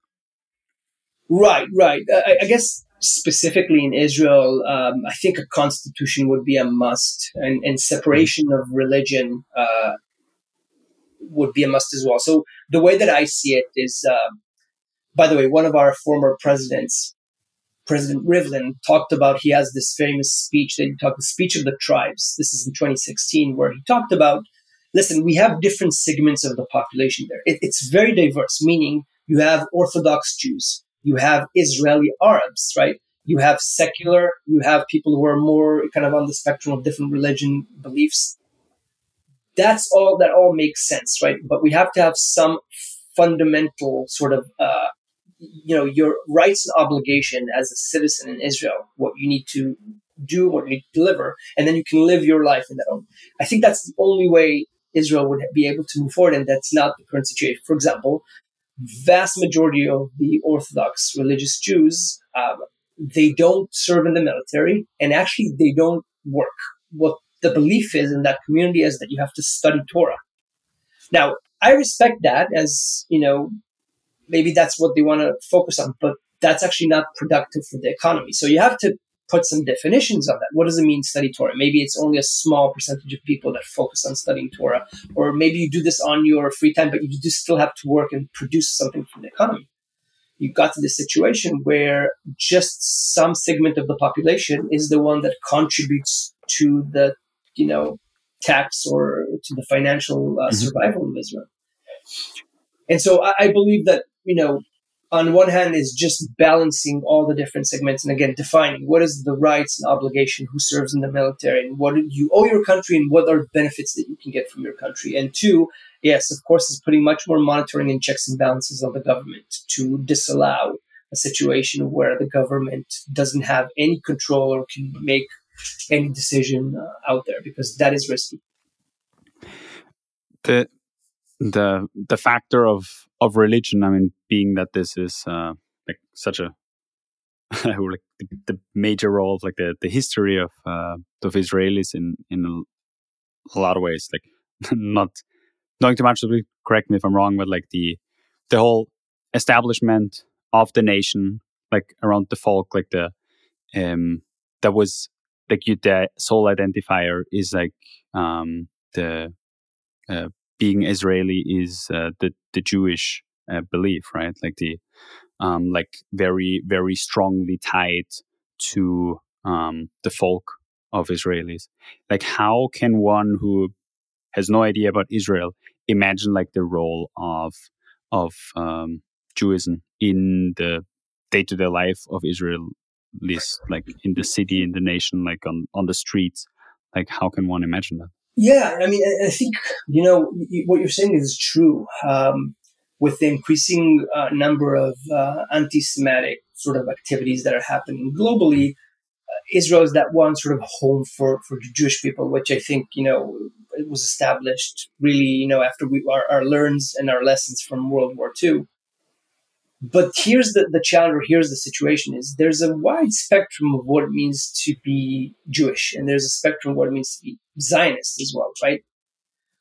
Right, right. Uh, I, I guess specifically in Israel, um, I think a constitution would be a must, and, and separation of religion uh, would be a must as well. So the way that I see it is, uh, by the way, one of our former presidents, President Rivlin, talked about. He has this famous speech that he talked, the speech of the tribes. This is in 2016, where he talked about listen, we have different segments of the population there. It, it's very diverse, meaning you have Orthodox Jews, you have Israeli Arabs, right? You have secular, you have people who are more kind of on the spectrum of different religion beliefs. That's all, that all makes sense, right? But we have to have some fundamental sort of, uh, you know, your rights and obligation as a citizen in Israel, what you need to do, what you deliver, and then you can live your life in that own. I think that's the only way Israel would be able to move forward, and that's not the current situation. For example, vast majority of the Orthodox religious Jews um, they don't serve in the military, and actually they don't work. What the belief is in that community is that you have to study Torah. Now, I respect that as you know, maybe that's what they want to focus on, but that's actually not productive for the economy. So you have to put some definitions on that. What does it mean study Torah? Maybe it's only a small percentage of people that focus on studying Torah, or maybe you do this on your free time, but you do still have to work and produce something for the economy. You got to this situation where just some segment of the population is the one that contributes to the, you know, tax or to the financial uh, mm-hmm. survival of Israel. And so I, I believe that you know on one hand is just balancing all the different segments and again defining what is the rights and obligation who serves in the military and what you owe your country and what are benefits that you can get from your country. And two yes of course is putting much more monitoring and checks and balances on the government to disallow a situation where the government doesn't have any control or can make any decision uh, out there because that is risky. The the the factor of of religion. I mean, being that this is uh, like such a *laughs* like the, the, major role of like the, the history of uh, of Israelis in in a lot of ways. Like *laughs* not knowing too much, so correct me if I'm wrong, but like the the whole establishment of the nation, like around the folk, like the um that was like you the sole identifier is like um the uh, being Israeli is uh, the the Jewish uh, belief, right? Like the um, like very very strongly tied to um, the folk of Israelis. Like, how can one who has no idea about Israel imagine like the role of of um, Judaism in the day to day life of Israelis, like in the city, in the nation, like on on the streets? Like, how can one imagine that? Yeah, I mean, I think you know what you're saying is true. Um, with the increasing uh, number of uh, anti-Semitic sort of activities that are happening globally, uh, Israel is that one sort of home for for Jewish people, which I think you know it was established really you know after we our, our learns and our lessons from World War II. But here's the, the challenge, or here's the situation is there's a wide spectrum of what it means to be Jewish, and there's a spectrum of what it means to be Zionist as well, right?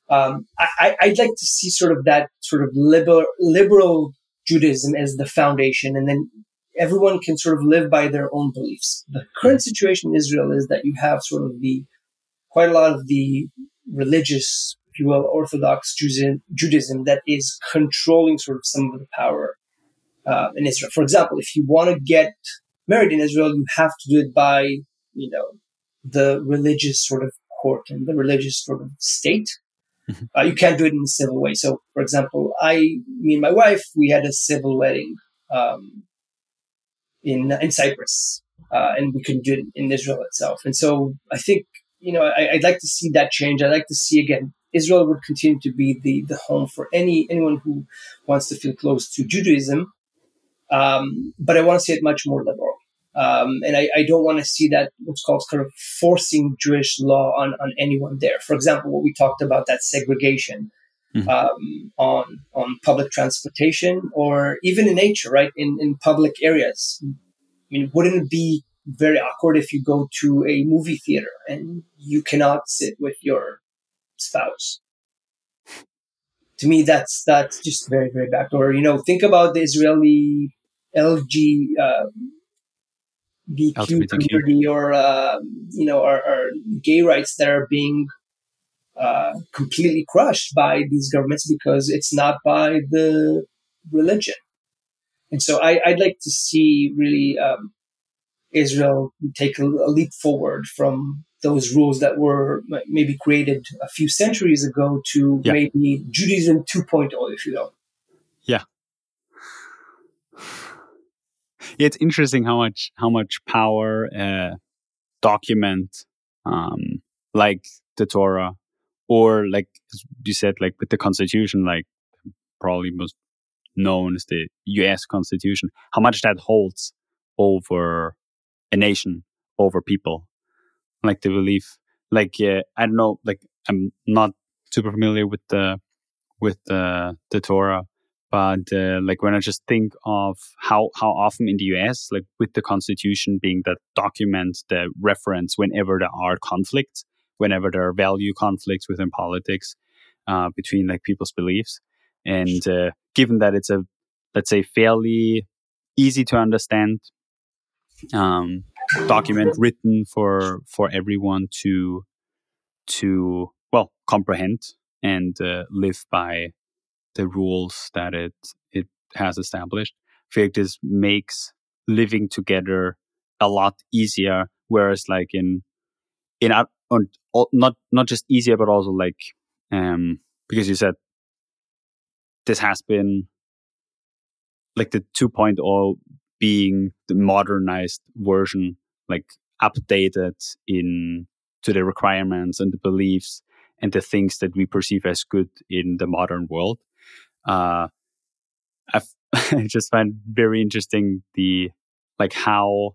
Um, I, I'd like to see sort of that sort of liberal, liberal Judaism as the foundation, and then everyone can sort of live by their own beliefs. The current situation in Israel is that you have sort of the quite a lot of the religious if you will, Orthodox Judaism that is controlling sort of some of the power uh, in Israel. For example, if you want to get married in Israel, you have to do it by, you know, the religious sort of court and the religious sort of state. Mm-hmm. Uh, you can't do it in a civil way. So, for example, I, me and my wife, we had a civil wedding um, in in Cyprus, uh, and we couldn't do it in Israel itself. And so, I think you know, I, would like to see that change. I'd like to see again Israel would continue to be the the home for any anyone who wants to feel close to Judaism. Um, but I want to see it much more liberal. Um, and I, I don't want to see that what's called kind of forcing Jewish law on, on anyone there. For example, what we talked about that segregation mm-hmm. um, on on public transportation or even in nature, right? In in public areas. I mean, wouldn't it be very awkward if you go to a movie theater and you cannot sit with your spouse? To me, that's that's just very very bad. Or you know, think about the Israeli LG. Uh, BQ community or uh, you know our, our, gay rights that are being uh, completely crushed by these governments because it's not by the religion. And so I, would like to see really um, Israel take a, a, leap forward from those rules that were maybe created a few centuries ago to yeah. maybe Judaism 2.0, if you will. Yeah it's interesting how much how much power a document um, like the Torah or like you said like with the Constitution, like probably most known as the U.S. Constitution, how much that holds over a nation, over people, like the belief. Like uh, I don't know, like I'm not super familiar with the with the the Torah, but uh, like when I just think of how how often in the US, like with the Constitution being the document, the reference whenever there are conflicts, whenever there are value conflicts within politics uh, between like people's beliefs, and uh, given that it's a let's say fairly easy to understand um, document written for for everyone to to well comprehend and uh, live by the rules that it it has established. This makes living together a lot easier. Whereas like in in on, not not just easier, but also like um because you said this has been like the 2.0 being the modernized version, like updated in to the requirements and the beliefs and the things that we perceive as good in the modern world uh, *laughs* I just find very interesting the like how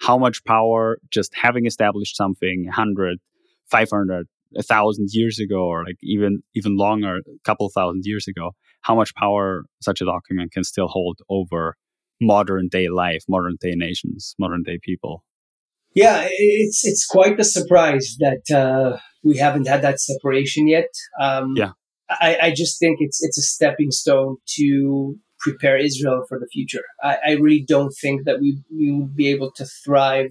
how much power just having established something 100 500 a thousand years ago or like even even longer a couple thousand years ago how much power such a document can still hold over modern day life modern day nations modern day people. Yeah it's it's quite a surprise that uh, we haven't had that separation yet. Um, yeah I, I just think it's it's a stepping stone to prepare Israel for the future. I, I really don't think that we we would be able to thrive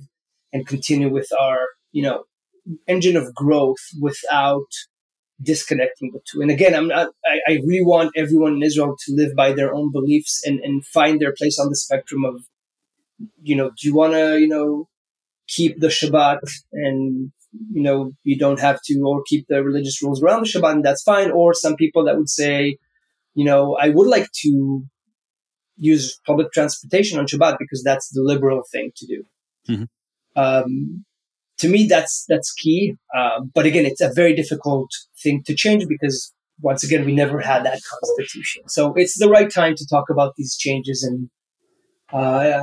and continue with our you know engine of growth without disconnecting the two. And again, I'm not. I, I really want everyone in Israel to live by their own beliefs and and find their place on the spectrum of you know do you want to you know keep the Shabbat and you know, you don't have to or keep the religious rules around the Shabbat, and that's fine. Or some people that would say, you know, I would like to use public transportation on Shabbat because that's the liberal thing to do. Mm-hmm. Um, to me, that's that's key. Uh, but again, it's a very difficult thing to change because once again, we never had that constitution. So it's the right time to talk about these changes and. Uh,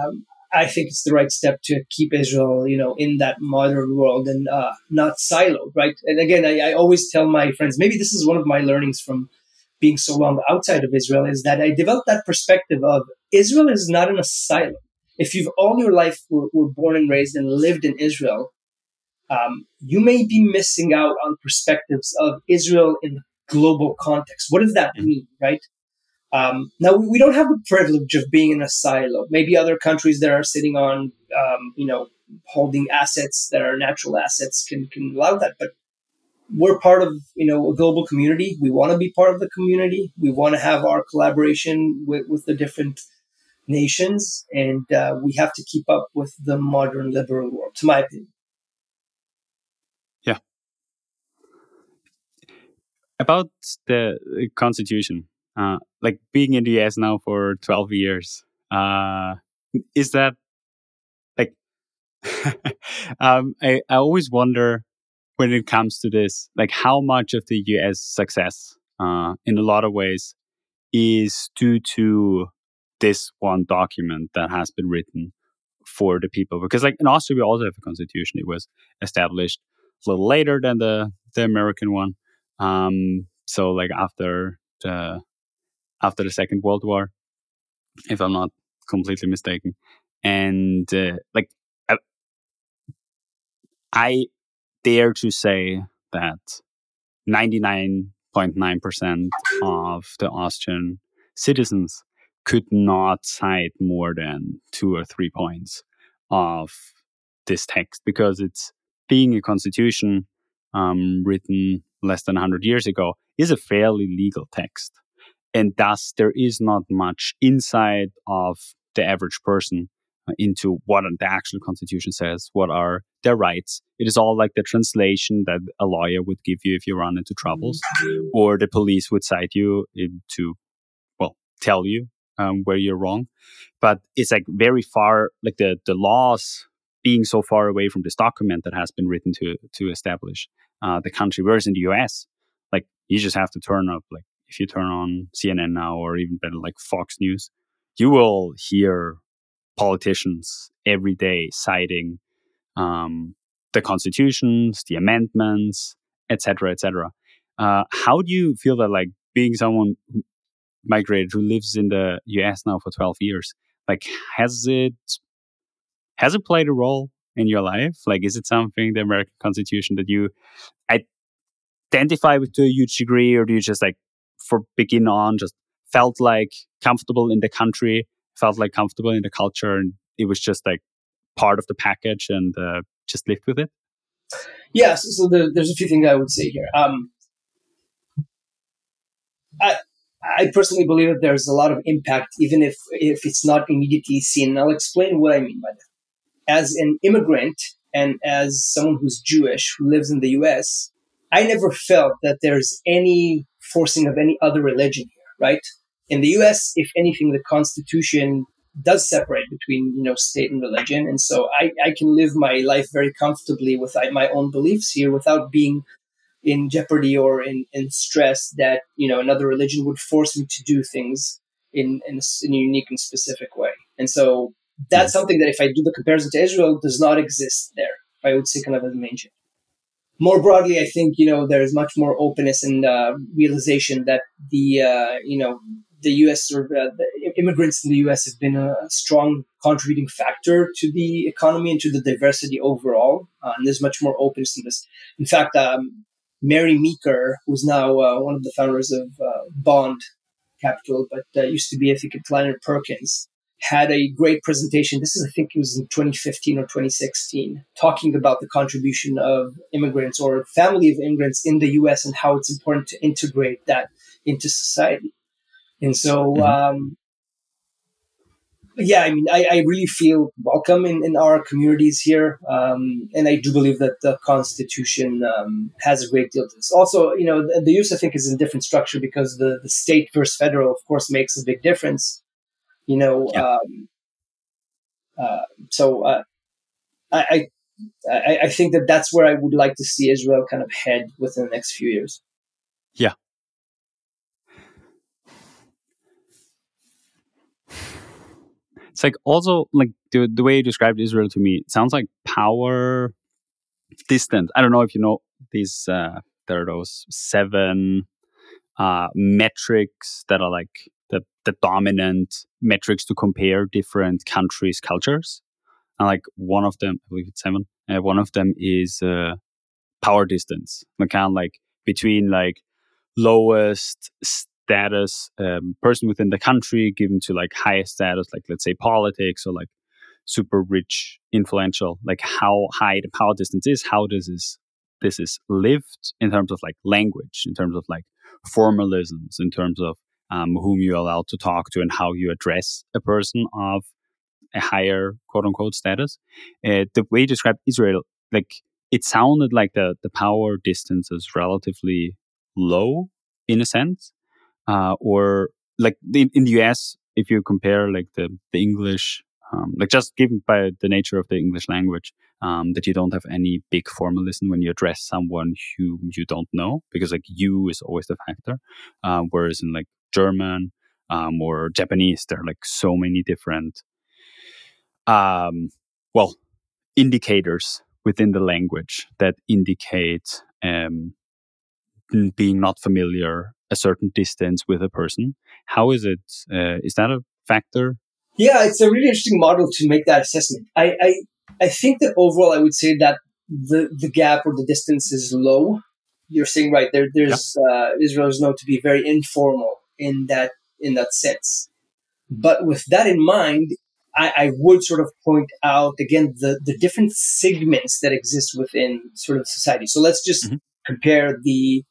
I think it's the right step to keep Israel, you know, in that modern world and uh, not siloed, right? And again, I, I, always tell my friends, maybe this is one of my learnings from being so long outside of Israel, is that I developed that perspective of Israel is not an asylum. If you've all your life were, were born and raised and lived in Israel, um, you may be missing out on perspectives of Israel in the global context. What does that mm. mean, right? Um, now we don't have the privilege of being in a silo. Maybe other countries that are sitting on, um, you know, holding assets that are natural assets can can allow that. But we're part of you know a global community. We want to be part of the community. We want to have our collaboration with, with the different nations, and uh, we have to keep up with the modern liberal world, to my opinion. Yeah. About the constitution, uh, like being in the US now for twelve years, uh, is that like? *laughs* um, I I always wonder when it comes to this, like how much of the US success, uh, in a lot of ways, is due to this one document that has been written for the people. Because, like in Austria, we also have a constitution. It was established a little later than the the American one. Um, so, like after the after the Second World War, if I'm not completely mistaken, and uh, like I, I dare to say that 99.9% of the Austrian citizens could not cite more than two or three points of this text because it's being a constitution um, written less than 100 years ago is a fairly legal text. And thus, there is not much inside of the average person into what the actual constitution says, what are their rights. It is all like the translation that a lawyer would give you if you run into troubles, or the police would cite you to, well, tell you um, where you're wrong. But it's like very far, like the the laws being so far away from this document that has been written to to establish uh, the country. Whereas in the U.S., like you just have to turn up, like if you turn on CNN now or even better, like Fox News, you will hear politicians every day citing um, the constitutions, the amendments, etc., etc. Uh, how do you feel that, like, being someone who migrated who lives in the U.S. now for twelve years, like, has it has it played a role in your life? Like, is it something the American Constitution that you identify with to a huge degree, or do you just like, for begin on, just felt like comfortable in the country felt like comfortable in the culture and it was just like part of the package and uh, just lived with it? Yes. Yeah, so, the, there's a few things I would say here. Um, I, I personally believe that there's a lot of impact, even if, if it's not immediately seen. And I'll explain what I mean by that. As an immigrant and as someone who's Jewish who lives in the US, I never felt that there's any forcing of any other religion here, right? In the US, if anything, the Constitution does separate between you know state and religion, and so I, I can live my life very comfortably with uh, my own beliefs here without being in jeopardy or in, in stress that you know another religion would force me to do things in, in, a, in a unique and specific way. And so that's something that if I do the comparison to Israel does not exist there. I would say kind of as a main change more broadly, I think you know there's much more openness and uh, realization that the uh, you know the U.S. or uh, the immigrants in the U.S. have been a strong contributing factor to the economy and to the diversity overall. Uh, and there's much more openness in this. In fact, um, Mary Meeker, who's now uh, one of the founders of uh, Bond Capital, but used to be, I think, at Kleiner Perkins, had a great presentation. This is, I think it was in 2015 or 2016, talking about the contribution of immigrants or family of immigrants in the US and how it's important to integrate that into society. And so, mm-hmm. um, yeah, I mean, I, I, really feel welcome in, in our communities here. Um, and I do believe that the Constitution um, has a great deal to this. Also, you know, the, the use, I think, is in different structure because the, the state versus federal, of course, makes a big difference. You know, yeah. um, uh, so uh, I, I, I think that that's where I would like to see Israel kind of head within the next few years. Yeah. It's like also like the the way you described Israel to me, it sounds like power distant. I don't know if you know these. Uh, there are those seven uh, metrics that are like the, the dominant metrics to compare different countries' cultures. And like one of them, I believe it's seven. Uh, one of them is uh, power distance. Like kind of like between like lowest status um, person within the country given to like highest status, like let's say politics or like super rich, influential. Like how high the power distance is, how does this this is lived in terms of like language, in terms of like formalisms, in terms of um, whom you're allowed to talk to and how you address a person of a higher quote unquote status. Uh, the way you described Israel, like it sounded like the, the power distance is relatively low in a sense, uh, or like in, in the US, if you compare like the, the English, um, like just given by the nature of the English language, um, that you don't have any big formalism when you address someone who you don't know, because like you is always the factor. Um, whereas in like German um, or Japanese, there are like so many different, um, well, indicators within the language that indicate um, being not familiar a certain distance with a person. How is it? Uh, is that a factor? Yeah, it's a really interesting model to make that assessment. I, I, I think that overall, I would say that the, the gap or the distance is low. You're saying right there. There's yeah. uh, Israel is known to be very informal in that in that sense. But with that in mind, I, I, would sort of point out again the, the different segments that exist within sort of society. So let's just mm-hmm. compare the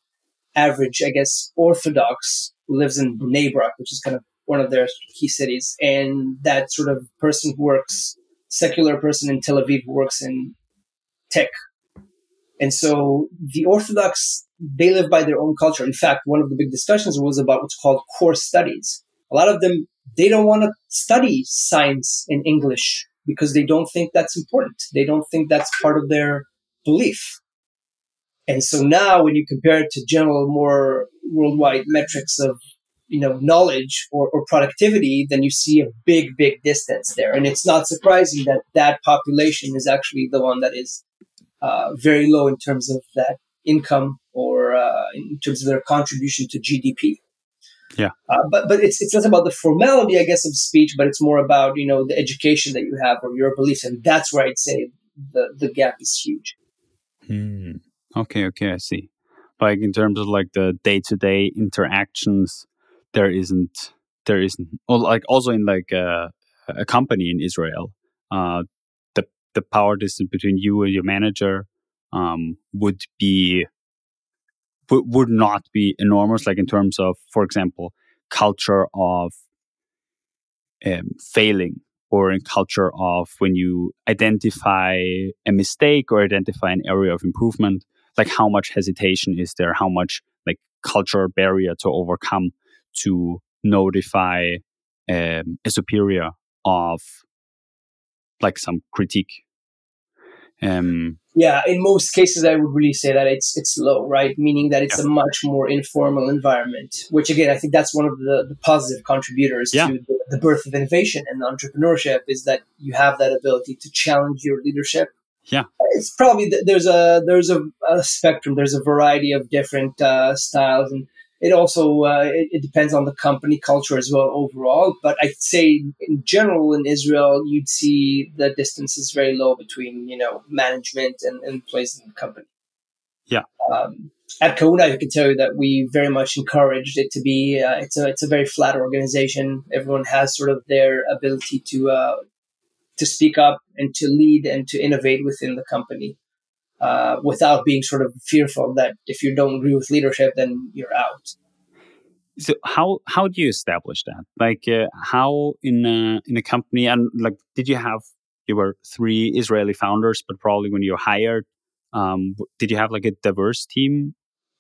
average, I guess, Orthodox who lives in Bnei Brak, which is kind of one of their key cities, and that sort of person who works, secular person in Tel Aviv who works in tech. And so the Orthodox, they live by their own culture. In fact, one of the big discussions was about what's called core studies. A lot of them, they don't want to study science in English because they don't think that's important. They don't think that's part of their belief. And so now when you compare it to general, more worldwide metrics of, you know, knowledge or, or productivity, then you see a big, big distance there. And it's not surprising that that population is actually the one that is uh, very low in terms of that income or uh, in terms of their contribution to GDP. Yeah. Uh, but but it's it's less about the formality, I guess, of speech, but it's more about you know the education that you have or your beliefs, and that's where I'd say the the gap is huge. Hmm. Okay, okay, I see. Like in terms of like the day to day interactions, there isn't there isn't like also in like a, a company in Israel, uh, the power distance between you and your manager um, would be would, would not be enormous. Like in terms of, for example, culture of um, failing or in culture of when you identify a mistake or identify an area of improvement like how much hesitation is there how much like cultural barrier to overcome to notify um, a superior of like some critique um, yeah in most cases i would really say that it's it's low right meaning that it's yeah. a much more informal environment which again i think that's one of the, the positive contributors yeah. to the, the birth of innovation and entrepreneurship is that you have that ability to challenge your leadership yeah, it's probably there's a there's a, a spectrum. There's a variety of different uh, styles, and it also uh, it, it, depends on the company culture as well overall. But I'd say in general in Israel, you'd see the distance is very low between you know management and, and employees in the company. Yeah. Um, at Kahoona, I can tell you that we very much encouraged it to be. Uh, it's a it's a very flat organization. Everyone has sort of their ability to uh, to speak up and to lead and to innovate within the company uh, without being sort of fearful that if you don't agree with leadership, then you're out. So how how do you establish that? Like uh, how in a, in a company and like did you have you were three Israeli founders, but probably when you hired, um, did you have like a diverse team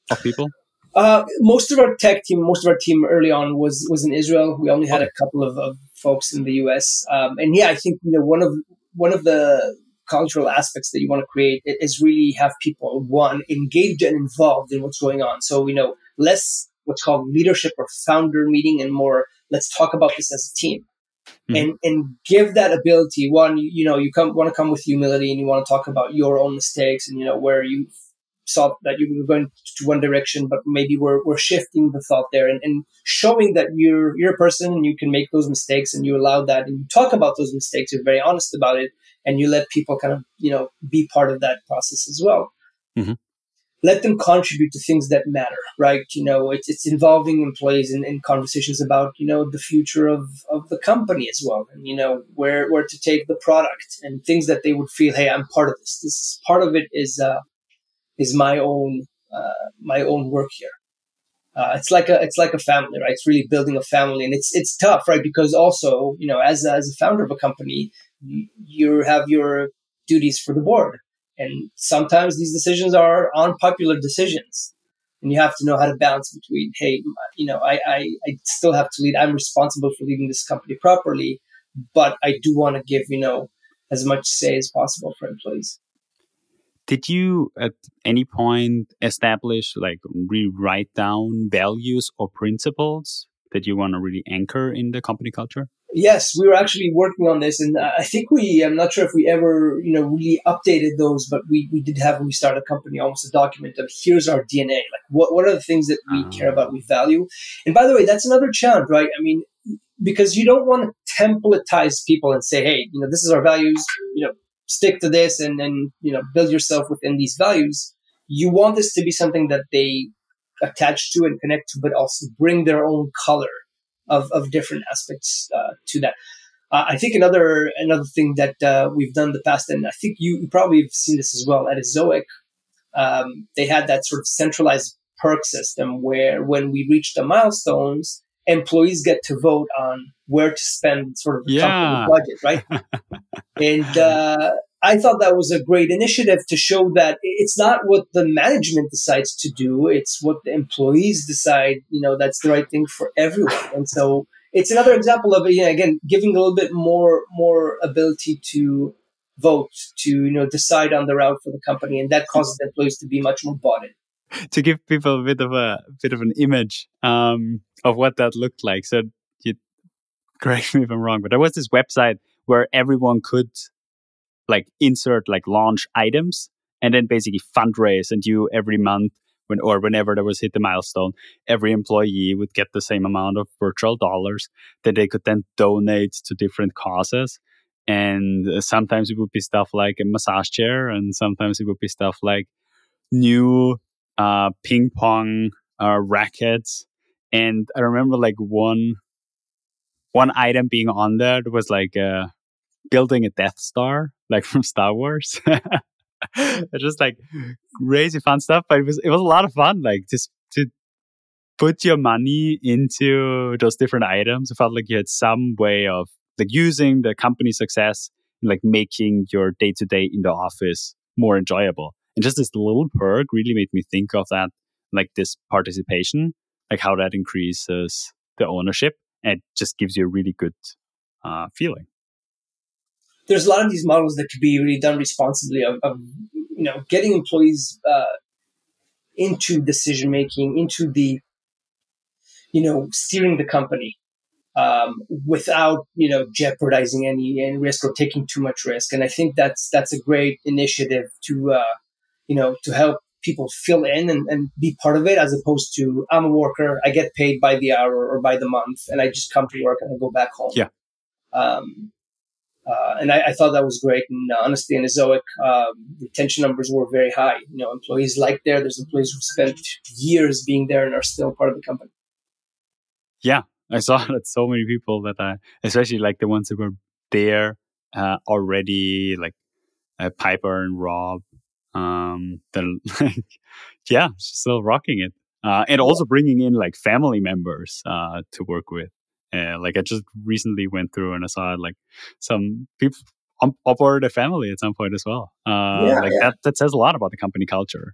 of people? Uh, most of our tech team, most of our team early on was was in Israel. We only had a couple of, of folks in the US, um, and yeah, I think you know one of one of the cultural aspects that you want to create is really have people one engaged and involved in what's going on. So we know less what's called leadership or founder meeting, and more let's talk about this as a team. Mm-hmm. And and give that ability. One, you, you know, you come want to come with humility, and you want to talk about your own mistakes, and you know where you thought that you were going to one direction, but maybe we're, we're shifting the thought there and, and showing that you're you're a person and you can make those mistakes and you allow that and you talk about those mistakes, you're very honest about it, and you let people kind of, you know, be part of that process as well. Mm-hmm. Let them contribute to things that matter, right? You know, it's, it's involving employees in, in conversations about, you know, the future of, of the company as well. And, you know, where, where to take the product and things that they would feel, hey, I'm part of this. This is part of it is, uh, is my own uh, my own work here. Uh, it's like a it's like a family, right? It's really building a family, and it's it's tough, right? Because also, you know, as a, as a founder of a company, you, have your duties for the board, and sometimes these decisions are unpopular decisions, and you have to know how to balance between, hey, you know, I I, I still have to lead. I'm responsible for leading this company properly, but I do want to give you know as much say as possible for employees. Did you at any point establish like rewrite down values or principles that you want to really anchor in the company culture? Yes, we were actually working on this, and I think we. I'm not sure if we ever, you know, really updated those, but we, we did have when we started a company almost a document of here's our DNA. Like, what what are the things that we care ah. about, we value, and by the way, that's another challenge, right? I mean, because you don't want to templatize people and say, hey, you know, this is our values, you know, stick to this and then, you know build yourself within these values. You want this to be something that they attach to and connect to, but also bring their own color of, of different aspects uh, to that. Uh, I think another another thing that uh, we've done in the past, and I think you, probably have seen this as well at Ezoic, um, they had that sort of centralized perk system where when we reach the milestones, employees get to vote on where to spend sort of the yeah. company budget, right? *laughs* and uh, I thought that was a great initiative to show that it's not what the management decides to do; it's what the employees decide. You know, that's the right thing for everyone. And so, it's another example of you know, again giving a little bit more more ability to vote to you know decide on the route for the company, and that causes the employees to be much more bought in to give people a bit of a, bit of an image um, of what that looked like. So you correct me if I'm wrong, but there was this website where everyone could like insert like launch items and then basically fundraise and you every month when or whenever there was hit the milestone, every employee would get the same amount of virtual dollars that they could then donate to different causes. And sometimes it would be stuff like a massage chair, and sometimes it would be stuff like new uh, ping pong uh, rackets. And I remember like one one item being on there was like uh, building a Death Star, like *laughs* from Star Wars. it's *laughs* just like crazy fun stuff, but it was it was a lot of fun. Like just to put your money into those different items. I felt like you had some way of like using the company success and like making your day to day in the office more enjoyable. And just this little perk really made me think of that, like this participation, like how that increases the ownership and just gives you a really good uh, feeling. There's a lot of these models that could be really done responsibly of, of you know getting employees uh, into decision making, into the you know steering the company um, without you know jeopardizing any any risk or taking too much risk. And I think that's that's a great initiative to uh, you know, to help people fill in and, and be part of it as opposed to I'm a worker, I get paid by the hour or by the month, and I just come to work and I go back home. Yeah. Um, uh, and I, I, thought that was great. And uh, honestly, in Ezoic, um, retention numbers were very high. You know, employees like there. There's employees who spent years being there and are still part of the company. Yeah, I saw *laughs* that so many people that I, especially like the ones that were there uh, already, like uh, Piper and Rob um, that *laughs* like, yeah, still rocking it. Uh, and also bringing in like family members uh, to work with. Uh, like I just recently went through and I saw like some people on, board a family at some point as well. Uh, yeah, like yeah. that that says a lot about the company culture.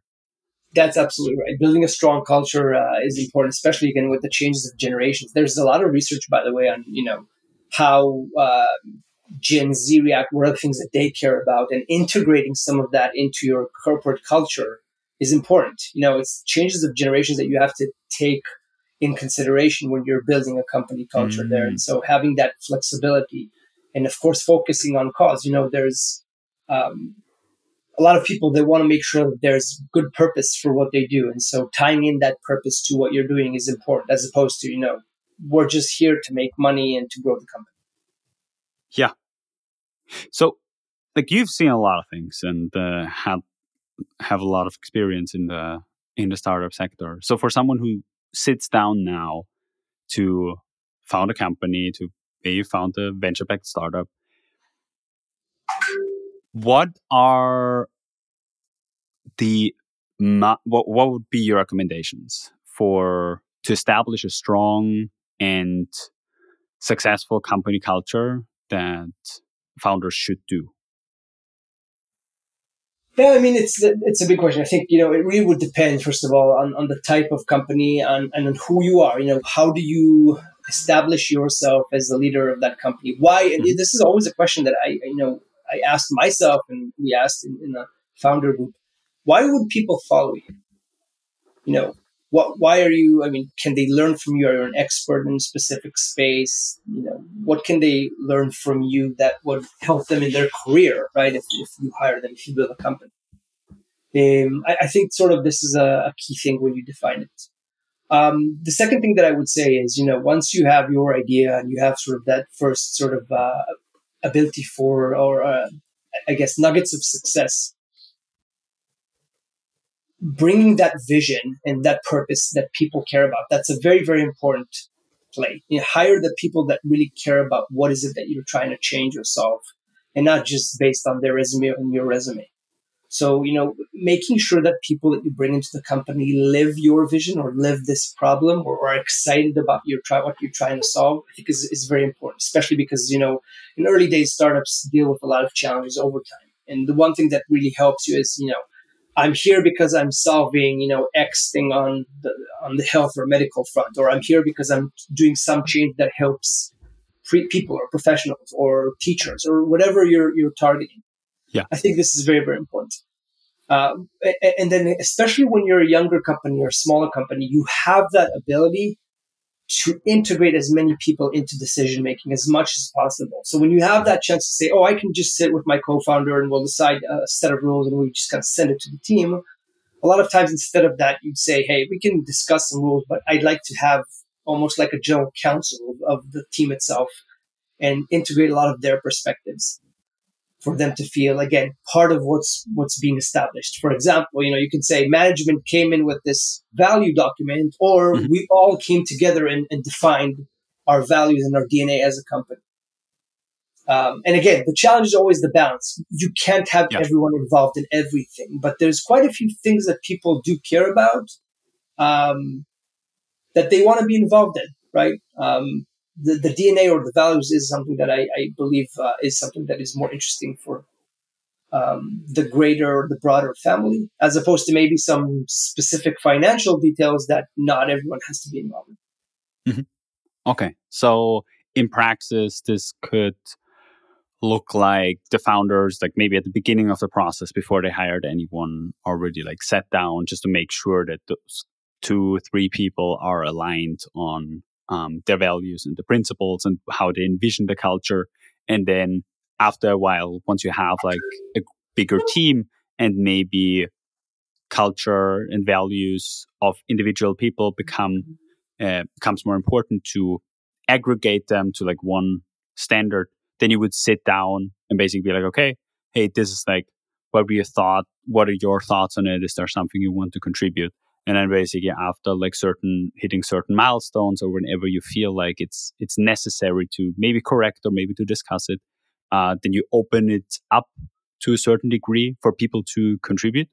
That's absolutely right. Building a strong culture uh, is important, especially again with the changes of generations. There's a lot of research, by the way, on you know how uh, Gen Z react, what are the things that they care about, and integrating some of that into your corporate culture is important. You know, it's changes of generations that you have to take in consideration when you're building a company culture mm-hmm. there. And so having that flexibility and of course focusing on cause, you know, there's um, a lot of people that want to make sure that there's good purpose for what they do. And so tying in that purpose to what you're doing is important as opposed to, you know, we're just here to make money and to grow the company. Yeah. So, like you've seen a lot of things and uh, have have a lot of experience in the in the startup sector. So, for someone who sits down now to found a company, to maybe found a venture backed startup, what are the what what would be your recommendations for to establish a strong and successful company culture that founders should do? Yeah, I mean it's it's a big question. I think you know it really would depend first of all on, on the type of company and, and on who you are. You know, how do you establish yourself as the leader of that company? Why? And mm-hmm. this is always a question that I you know I asked myself and we asked in, in a founder group. Why would people follow you? You know, what why are you i mean can they learn from you? Are you an expert in a specific space? You know what can they learn from you that would help them in their career right? If, if you hire them if you build a company. Um, I, I, think sort of this is a, a key thing when you define it. Um, the second thing that i would say is you know once you have your idea and you have sort of that first sort of uh, ability for or uh, i guess nuggets of success bringing that vision and that purpose that people care about. That's a very, very important play. You know, hire the people that really care about what is it that you're trying to change or solve, and not just based on their resume and your resume. So, you know, making sure that people that you bring into the company live your vision or live this problem or are excited about your try what you're trying to solve, I think is, is very important, especially because, you know, in early days startups deal with a lot of challenges over time. And the one thing that really helps you is, you know, I'm here because I'm solving, you know, X thing on the on the health or medical front, or I'm here because I'm doing some change that helps pre- people or professionals or teachers or whatever you're you're targeting. Yeah, I think this is very very important. Uh, and then, especially when you're a younger company or a smaller company, you have that ability to integrate as many people into decision making as much as possible. So when you have that chance to say, "Oh, I can just sit with my co-founder and we'll decide uh, a set of rules and we just kind of send it to the team," a lot of times instead of that, you'd say, "Hey, we can discuss some rules, but I'd like to have almost like a general counsel of the team itself and integrate a lot of their perspectives." For them to feel again part of what's what's being established. For example, you know, you can say management came in with this value document, or mm-hmm. we all came together and, and, defined our values and our DNA as a company. Um, and again, the challenge is always the balance. You can't have yeah. everyone involved in everything, but there's quite a few things that people do care about um, that they want to be involved in, right? Um, the, the DNA or the values is something that I, I believe uh, is something that is more interesting for um, the greater, the broader family, as opposed to maybe some specific financial details that not everyone has to be involved in. Mm-hmm. Okay. So in praxis, this could look like the founders, like maybe at the beginning of the process before they hired anyone, already like sat down just to make sure that those two, three people are aligned on um, their values and the principles and how they envision the culture. And then after a while, once you have like a bigger team and maybe culture and values of individual people become uh, becomes more important to aggregate them to like one standard then you would sit down and basically be like okay hey this is like what your thought what are your thoughts on it? Is there something you want to contribute and then basically after like certain hitting certain milestones or whenever you feel like it's it's necessary to maybe correct or maybe to discuss it uh, then you open it up to a certain degree for people to contribute?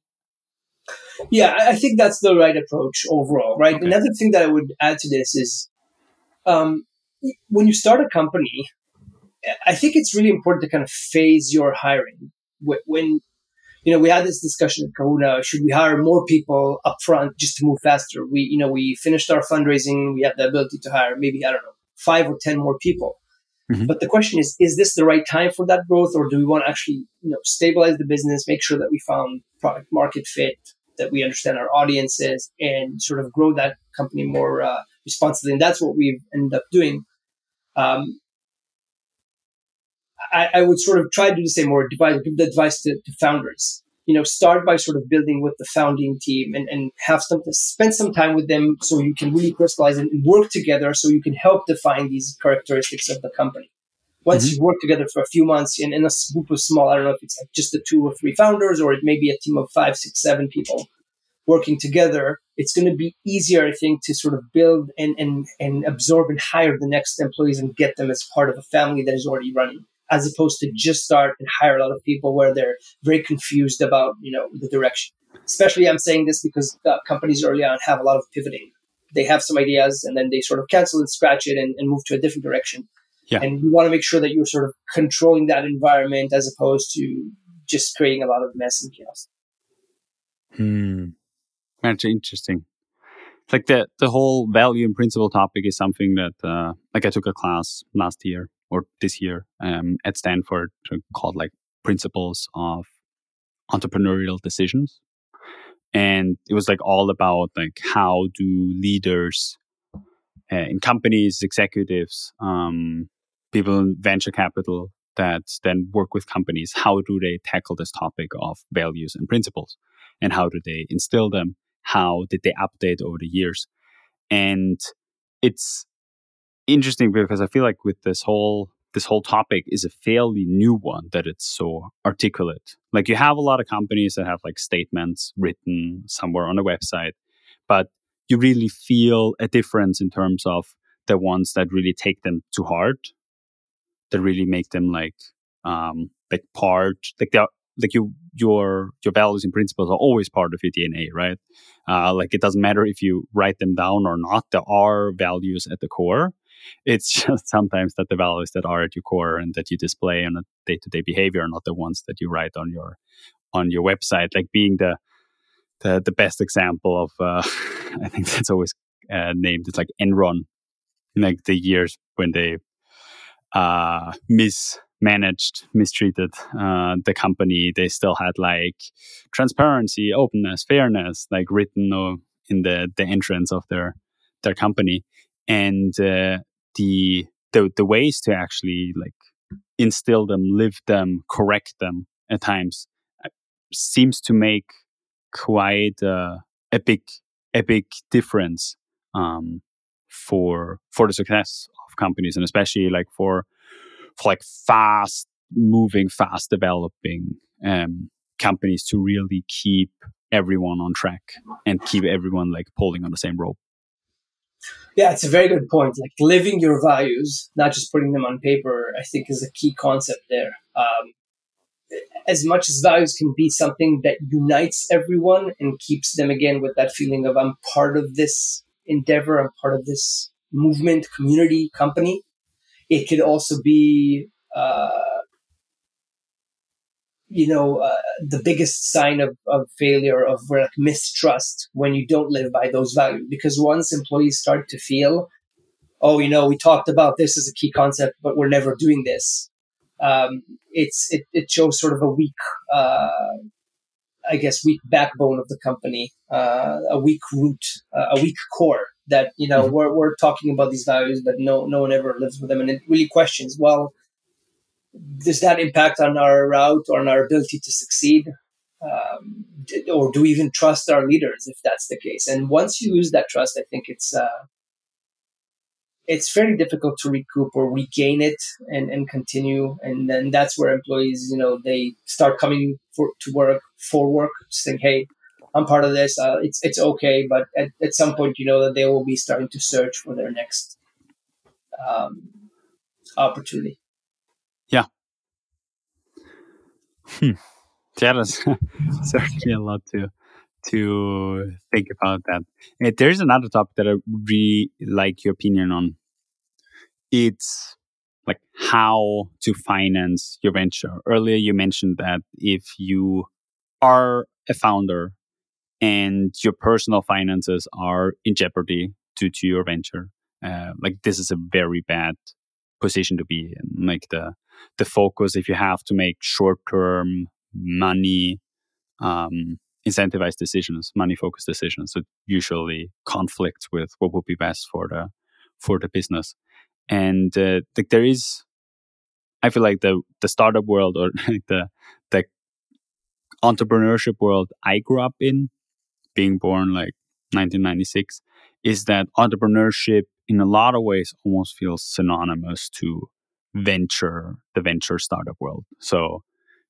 Yeah i think that's the right approach overall right? Okay. another thing that i would add to this is um, when you start a company i think it's really important to kind of phase your hiring. When you know, we had this discussion at Kahoona. Should we hire more people up front just to move faster? We, you know, we finished our fundraising. We have the ability to hire maybe, I don't know, five or 10 more people. Mm-hmm. But the question is, is this the right time for that growth? Or do we want to actually, you know, stabilize the business, make sure that we found product market fit, that we understand our audiences and sort of grow that company more uh, responsibly? And that's what we've ended up doing. Um, I, I, would sort of try to do the same or advise, give the advice to, to, founders. You know, start by sort of building with the founding team and, and have some spend some time with them so you can really crystallize and work together so you can help define these characteristics of the company. Once mm-hmm. you work together for a few months in, in a group of small, I don't know if it's like just the two or three founders or it may be a team of five, six, seven people working together, it's going to be easier, I think, to sort of build and, and, and absorb and hire the next employees and get them as part of a family that is already running as opposed to just start and hire a lot of people where they're very confused about you know the direction. Especially, I'm saying this because uh, companies early on have a lot of pivoting. They have some ideas and then they sort of cancel and scratch it and, and move to a different direction. Yeah. And you want to make sure that you're sort of controlling that environment as opposed to just creating a lot of mess and chaos. Hmm. That's interesting. It's like the the whole value and principle topic is something that uh, like I took a class last year or this year um, at Stanford called like principles of entrepreneurial decisions, and it was like all about like how do leaders uh, in companies, executives, um, people in venture capital that then work with companies, how do they tackle this topic of values and principles, and how do they instill them? how did they update over the years? And it's interesting because i feel like with this whole this whole topic is a fairly new one that it's so articulate like you have a lot of companies that have like statements written somewhere on a website but you really feel a difference in terms of the ones that really take them to heart that really make them like um like part like they're like you your your values and principles are always part of your DNA, right? Uh, like it doesn't matter if you write them down or not. There are values at the core. It's *laughs* just sometimes that the values that are at your core and that you display on a day to day behavior are not the ones that you write on your on your website. Like being the the, the best example of uh, *laughs* I think that's always uh, named. It's like Enron, like the years when they uh, miss managed, mistreated uh, the company. They still had like transparency, openness, fairness, like written in the the entrance of their their company, and uh, the the the ways to actually like instill them, live them, correct them at times uh, seems to make quite uh, a big a big difference um, for for the success of companies and especially like for for like fast moving, fast developing um, companies to really keep everyone on track and keep everyone like pulling on the same rope. Yeah, it's a very good point. Like living your values, not just putting them on paper, I think is a key concept there. Um, as much as values can be something that unites everyone and keeps them again with that feeling of I'm part of this endeavor, I'm part of this movement, community, company. It could also be, uh, you know, uh, the biggest sign of, of failure of like mistrust when you don't live by those values. Because once employees start to feel, oh, you know, we talked about this as a key concept, but we're never doing this. Um, it's it, it shows sort of a weak, uh, I guess, weak backbone of the company, uh, a weak root, uh, a weak core that you know mm-hmm. we're, we're talking about these values but no no one ever lives with them and it really questions well does that impact on our route or on our ability to succeed um, or do we even trust our leaders if that's the case and once you lose that trust i think it's uh, it's very difficult to recoup or regain it and, and continue and then that's where employees you know they start coming for, to work for work saying hey I'm part of this. Uh, it's it's okay, but at, at some point, you know that they will be starting to search for their next um, opportunity. Yeah. Hmm. Yeah, that's certainly a lot to to think about that. There's another topic that I really like your opinion on. It's like how to finance your venture. Earlier, you mentioned that if you are a founder and your personal finances are in jeopardy due to your venture, uh, like this is a very bad position to be in. Like the the focus, if you have to make short term money um, incentivized decisions, money focused decisions, that usually conflict with what would be best for the for the business. And uh, like there is, I feel like the the startup world or *laughs* the the entrepreneurship world I grew up in being born like 1996 is that entrepreneurship in a lot of ways almost feels synonymous to venture the venture startup world so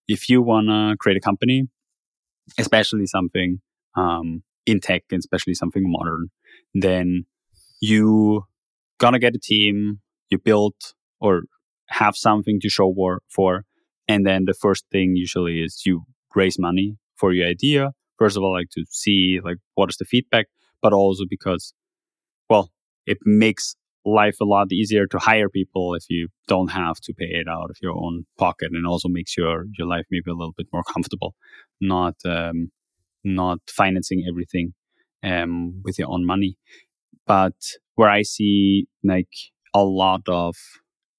if you want to create a company especially something um, in tech and especially something modern then you gonna get a team you build or have something to show for, for. And then the first thing usually is you raise money for your idea. First of all, like to see like what is the feedback, but also because, well, it makes life a lot easier to hire people if you don't have to pay it out of your own pocket and also makes your your life maybe a little bit more comfortable not um, not financing everything um, with your own money. But where i see like a lot of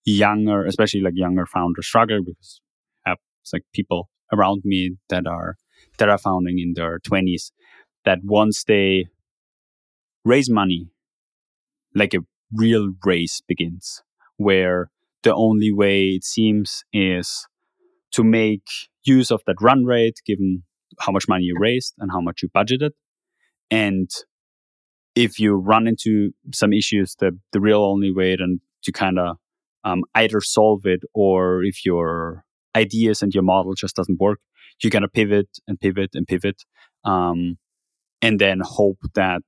younger especially like younger founders struggle because I have like people around me that are that are founding in their 20s that once they raise money like a real race begins, where the only way it seems is to make use of that run rate given how much money you raised and how much you budgeted. And if you run into some issues, the, the real only way then to kind of um, either solve it or if your ideas and your model just doesn't work, you're going to pivot and pivot and pivot. Um, and then hope that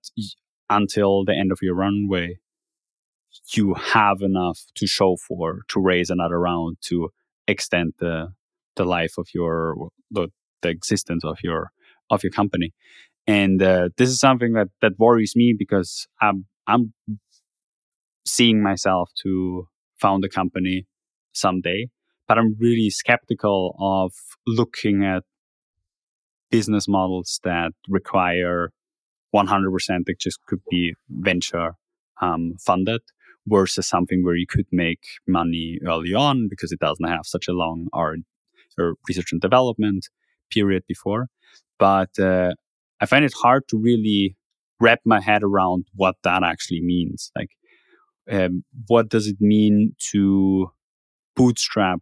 until the end of your runway, you have enough to show for to raise another round to extend the the life of your the, the existence of your of your company. And uh, this is something that that worries me because i'm i'm seeing myself to found a company someday but i'm really skeptical of looking at business models that require 100% that just could be venture um, funded versus something where you could make money early on because it doesn't have such a long R or research and development period before. But uh, I find it hard to really wrap my head around what that actually means. Like, um, what does it mean to bootstrap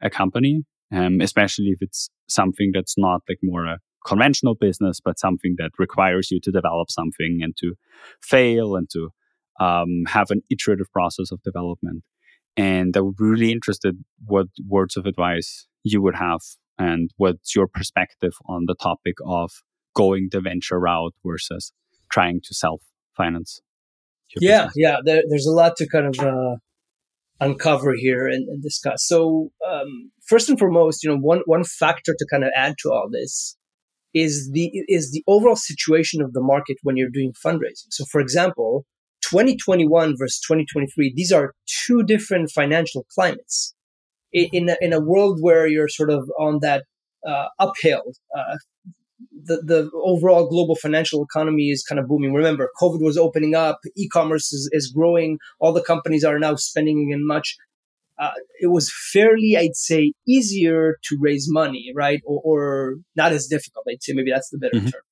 a company, um, especially if it's something that's not like more a conventional business, but something that requires you to develop something and to fail and to um, have an iterative process of development. And I would be really interested what words of advice you would have and what's your perspective on the topic of going the venture route versus trying to self finance. Yeah, business. yeah. There, there's a lot to kind of uh, uncover here and, and discuss. So um, first and foremost, you know, one one factor to kind of add to all this is the is the overall situation of the market when you're doing fundraising. So, for example, 2021 versus 2023, these are two different financial climates. In a, in a world where you're sort of on that uh, uphill, uh, the, the overall global financial economy is kind of booming. Remember, COVID was opening up, e commerce is, is growing, all the companies are now spending again much. Uh, it was fairly, I'd say, easier to raise money, right? Or, or, not as difficult. I'd say maybe that's the better mm-hmm. term.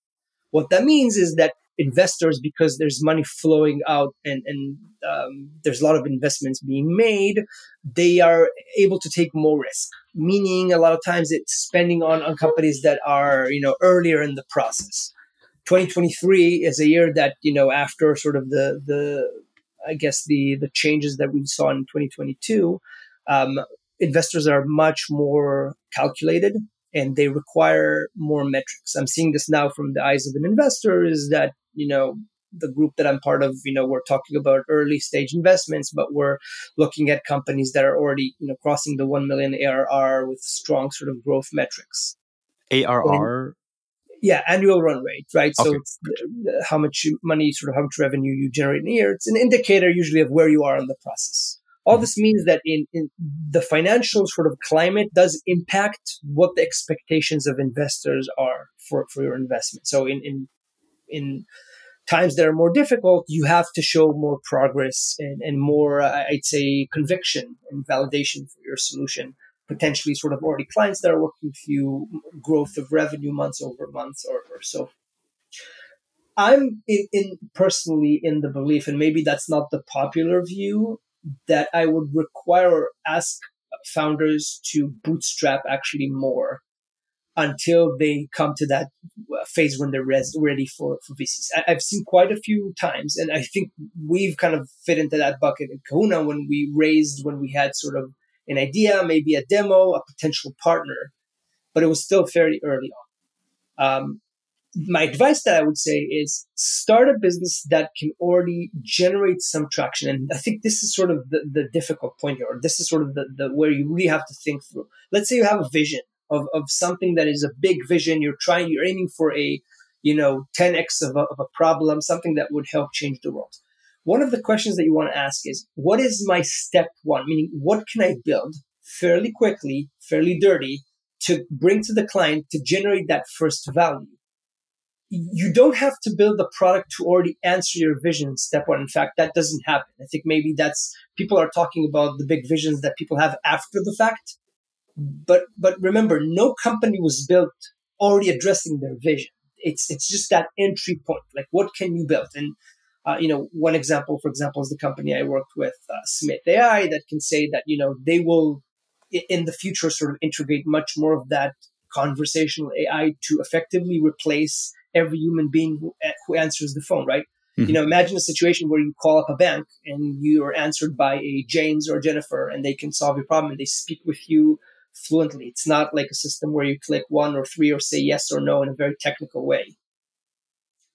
What that means is that investors because there's money flowing out and, and um, there's a lot of investments being made, they are able to take more risk. Meaning, a lot of times it's spending on, on companies that are you know earlier in the process. 2023 is a year that you know after sort of the the I guess the the changes that we saw in 2022, um, investors are much more calculated and they require more metrics. I'm seeing this now from the eyes of an investor is that you know the group that I'm part of, you know, we're talking about early stage investments, but we're looking at companies that are already, you know, crossing the 1 million ARR with strong sort of growth metrics. ARR? And, yeah, annual run rate, right? Okay. So it's how much money, sort of how much revenue you generate in a year. It's an indicator usually of where you are in the process. All mm-hmm. this means that in, in the financial sort of climate does impact what the expectations of investors are for, for your investment. So in, in in times that are more difficult, you have to show more progress and, and more, uh, I'd say, conviction and validation for your solution. Potentially, sort of already clients that are working with you, growth of revenue months over months or, or so. I'm in, in personally in the belief, and maybe that's not the popular view, that I would require or ask founders to bootstrap actually more until they come to that uh, phase when they're res- ready for, for VCs. I- have seen quite a few times, and I think we've kind of fit into that bucket in Kahoona when we raised, when we had sort of an idea, maybe a demo, a potential partner, but it was still fairly early on. Um, my advice that I would say is start a business that can already generate some traction. And I think this is sort of the, the difficult point here, or this is sort of the, the where you really have to think through. Let's say you have a vision of, of something that is a big vision. You're trying, you're aiming for a, you know, 10x of a, of a problem, something that would help change the world. One of the questions that you want to ask is, what is my step one? Meaning, what can I build fairly quickly, fairly dirty to bring to the client to generate that first value? You don't have to build the product to already answer your vision step one. In fact, that doesn't happen. I think maybe that's people are talking about the big visions that people have after the fact. But but remember, no company was built already addressing their vision. It's it's just that entry point. Like what can you build? And uh, you know, one example, for example, is the company I worked with, uh, Smith AI, that can say that you know they will in the future sort of integrate much more of that conversational AI to effectively replace every human being who, who answers the phone, right? Mm-hmm. You know, imagine a situation where you call up a bank and you are answered by a James or Jennifer and they can solve your problem and they speak with you fluently. It's not like a system where you click one or three or say yes or no in a very technical way.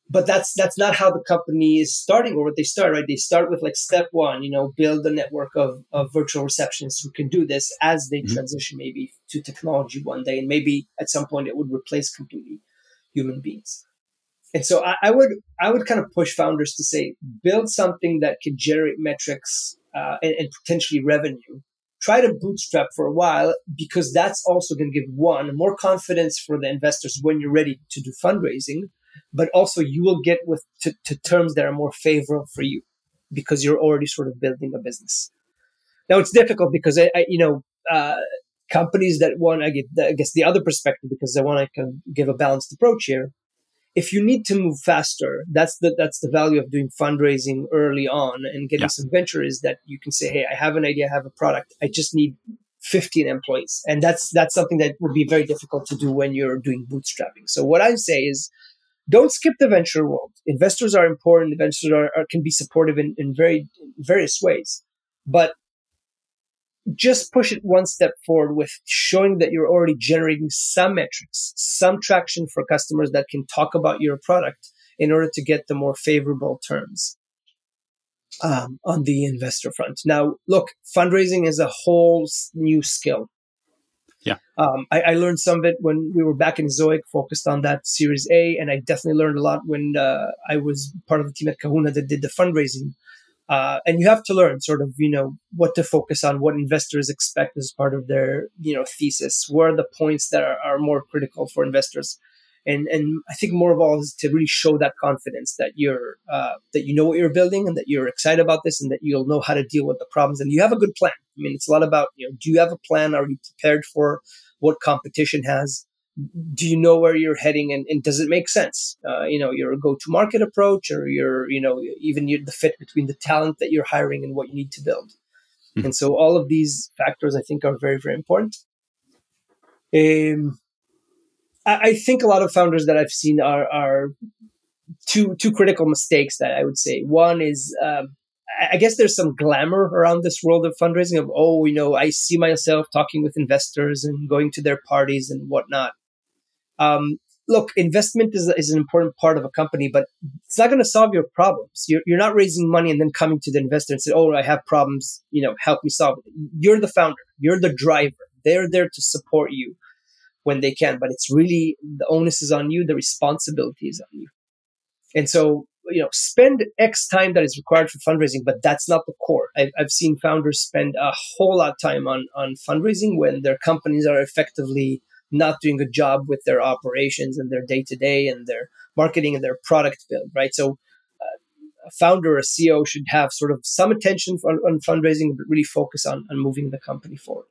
But that's that's not how the company is starting or what they start, right? They start with like step one, you know, build a network of, of virtual receptionists who can do this as they mm-hmm. transition maybe to technology one day. And maybe at some point it would replace completely human beings. And so I, I, would I would kind of push founders to say build something that can generate metrics uh, and, and, potentially revenue. Try to bootstrap for a while because that's also going to give one more confidence for the investors when you're ready to do fundraising, but also you will get with to, to terms that are more favorable for you because you're already sort of building a business. Now it's difficult because I, I you know uh, companies that want I, get, I guess the other perspective because I want to give a balanced approach here if you need to move faster, that's the that's the value of doing fundraising early on and getting yeah. some venture is that you can say, hey, I have an idea, I have a product, I just need 15 employees, and that's that's something that would be very difficult to do when you're doing bootstrapping. So what I say is, don't skip the venture world. Investors are important. Investors are, are can be supportive in, in very various ways, but just push it one step forward with showing that you're already generating some metrics, some traction for customers that can talk about your product in order to get the more favorable terms um, on the investor front. Now, look, fundraising is a whole new skill. Yeah. Um, I, I, learned some of it when we were back in Ezoic, focused on that Series A, and I definitely learned a lot when uh, I was part of the team at Kahoona that did the fundraising uh, and you have to learn sort of, you know, what to focus on, what investors expect as part of their, you know, thesis. Where are the points that are, are more critical for investors? And, and I think more of all is to really show that confidence that you're uh, that you know what you're building and that you're excited about this and that you'll know how to deal with the problems and you have a good plan. I mean, it's a lot about you know, do you have a plan? Are you prepared for what competition has? Do you know where you're heading? And, and does it make sense? Uh, you know your go-to-market approach or your you know even your, the fit between the talent that you're hiring and what you need to build. Mm-hmm. and so all of these factors i think are very very important. Um, I, I, think a lot of founders that i've seen are are two two critical mistakes that i would say. One is um, I guess there's some glamour around this world of fundraising of, oh, you know, I see myself talking with investors and going to their parties and whatnot. Um, look, investment is, is an important part of a company, but it's not going to solve your problems. You're, you're not raising money and then coming to the investor and say, oh, I have problems, you know, help me solve it. You're the founder. You're the driver. They're there to support you when they can, but it's really the onus is on you. The responsibility is on you. And so, you know, spend X time that is required for fundraising, but that's not the core. I've, I've seen founders spend a whole lot of time on, on fundraising when their companies are effectively not doing a job with their operations and their day to day and their marketing and their product build, right? So, uh, a founder, a CEO should have sort of some attention on, on fundraising, but really focus on, on moving the company forward.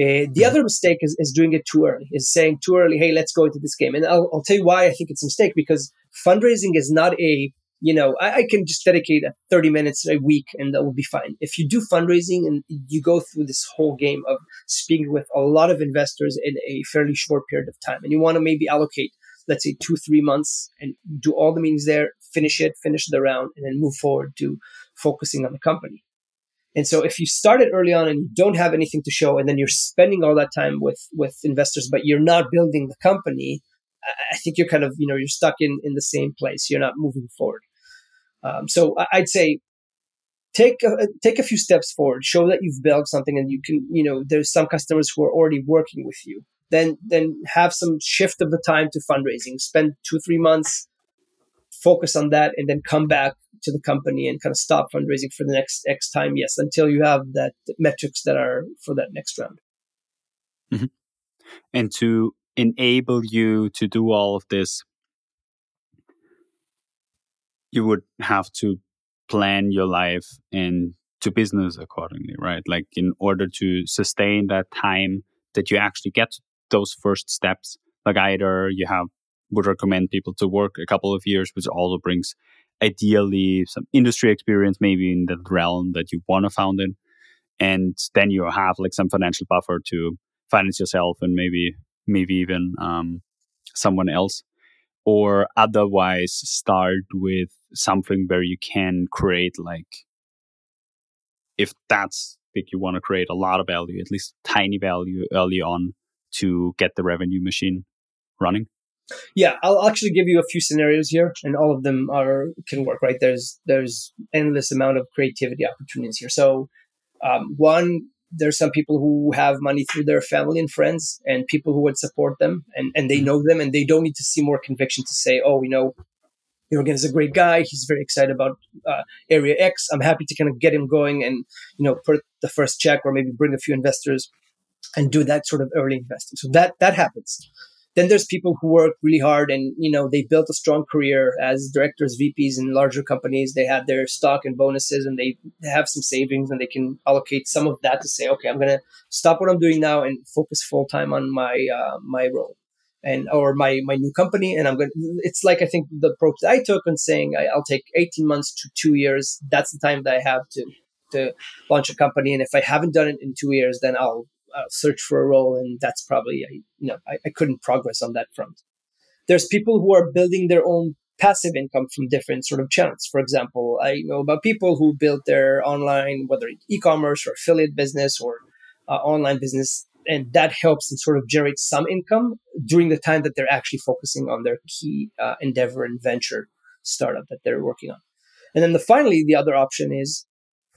Uh, the other mistake is, is doing it too early, is saying too early, hey, let's go into this game. And I'll, I'll tell you why I think it's a mistake because fundraising is not a you know, I, I, can just dedicate uh, 30 minutes a week and that will be fine. If you do fundraising and you go through this whole game of speaking with a lot of investors in a fairly short period of time, and you want to maybe allocate, let's say, two, three months and do all the meetings there, finish it, finish the round, and then move forward to focusing on the company. And so if you start it early on and you don't have anything to show, and then you're spending all that time with, with investors, but you're not building the company, I think you're kind of you know you're stuck in in the same place. You're not moving forward. Um, so I'd say take a, take a few steps forward. Show that you've built something, and you can you know there's some customers who are already working with you. Then then have some shift of the time to fundraising. Spend two three months focus on that and then come back to the company and kind of stop fundraising for the next X time. Yes, until you have that metrics that are for that next round. Mm-hmm. And to enable you to do all of this, you would have to plan your life and to business accordingly, right? Like in order to sustain that time that you actually get those first steps, like either you have would recommend people to work a couple of years, which also brings ideally some industry experience, maybe in the realm that you want to found in. And then you have like some financial buffer to finance yourself and maybe, maybe even um, someone else. Or otherwise, start with something where you can create like, if that's like you want to create a lot of value, at least tiny value early on to get the revenue machine running. Yeah, I'll actually give you a few scenarios here, and all of them are can work. Right? There's there's endless amount of creativity opportunities here. So, um, one, there's some people who have money through their family and friends, and people who would support them, and and they mm-hmm. know them, and they don't need to see more conviction to say, oh, you know, Jürgen is a great guy. He's very excited about uh, Area X. I'm happy to kind of get him going and you know put the first check or maybe bring a few investors and do that sort of early investing. So that that happens. Then there's people who work really hard and, you know, they built a strong career as directors, VPs in larger companies. They had their stock and bonuses and they have some savings and they can allocate some of that to say, okay, I'm going to stop what I'm doing now and focus full time on my, uh, my role and, or my, my new company. And I'm to, it's like, I think the approach that I took on saying I, I'll take 18 months to two years. That's the time that I have to, to launch a company. And if I haven't done it in two years, then I'll uh, search for a role, and that's probably I, you know I, I couldn't progress on that front. There's people who are building their own passive income from different sort of channels. For example, I know about people who built their online, whether e-commerce or affiliate business or uh, online business, and that helps and sort of generate some income during the time that they're actually focusing on their key uh, endeavor and venture startup that they're working on. And then the finally, the other option is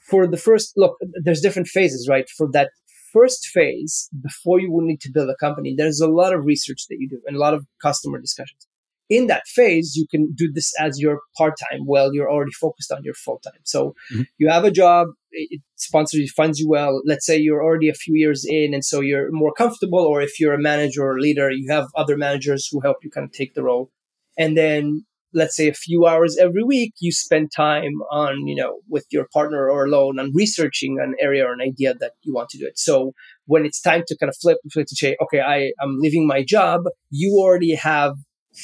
for the first look. There's different phases, right? For that first phase, before you will need to build a company, there's a lot of research that you do and a lot of customer discussions. In that phase, you can do this as your part time while you're already focused on your full time. So mm-hmm. you have a job, it sponsors you, funds you well. Let's say you're already a few years in, and so you're more comfortable, or if you're a manager or leader, you have other managers who help you kind of take the role. And then let's say a few hours every week you spend time on you know with your partner or alone on researching an area or an idea that you want to do it. So when it's time to kind of flip to say okay i am leaving my job you already have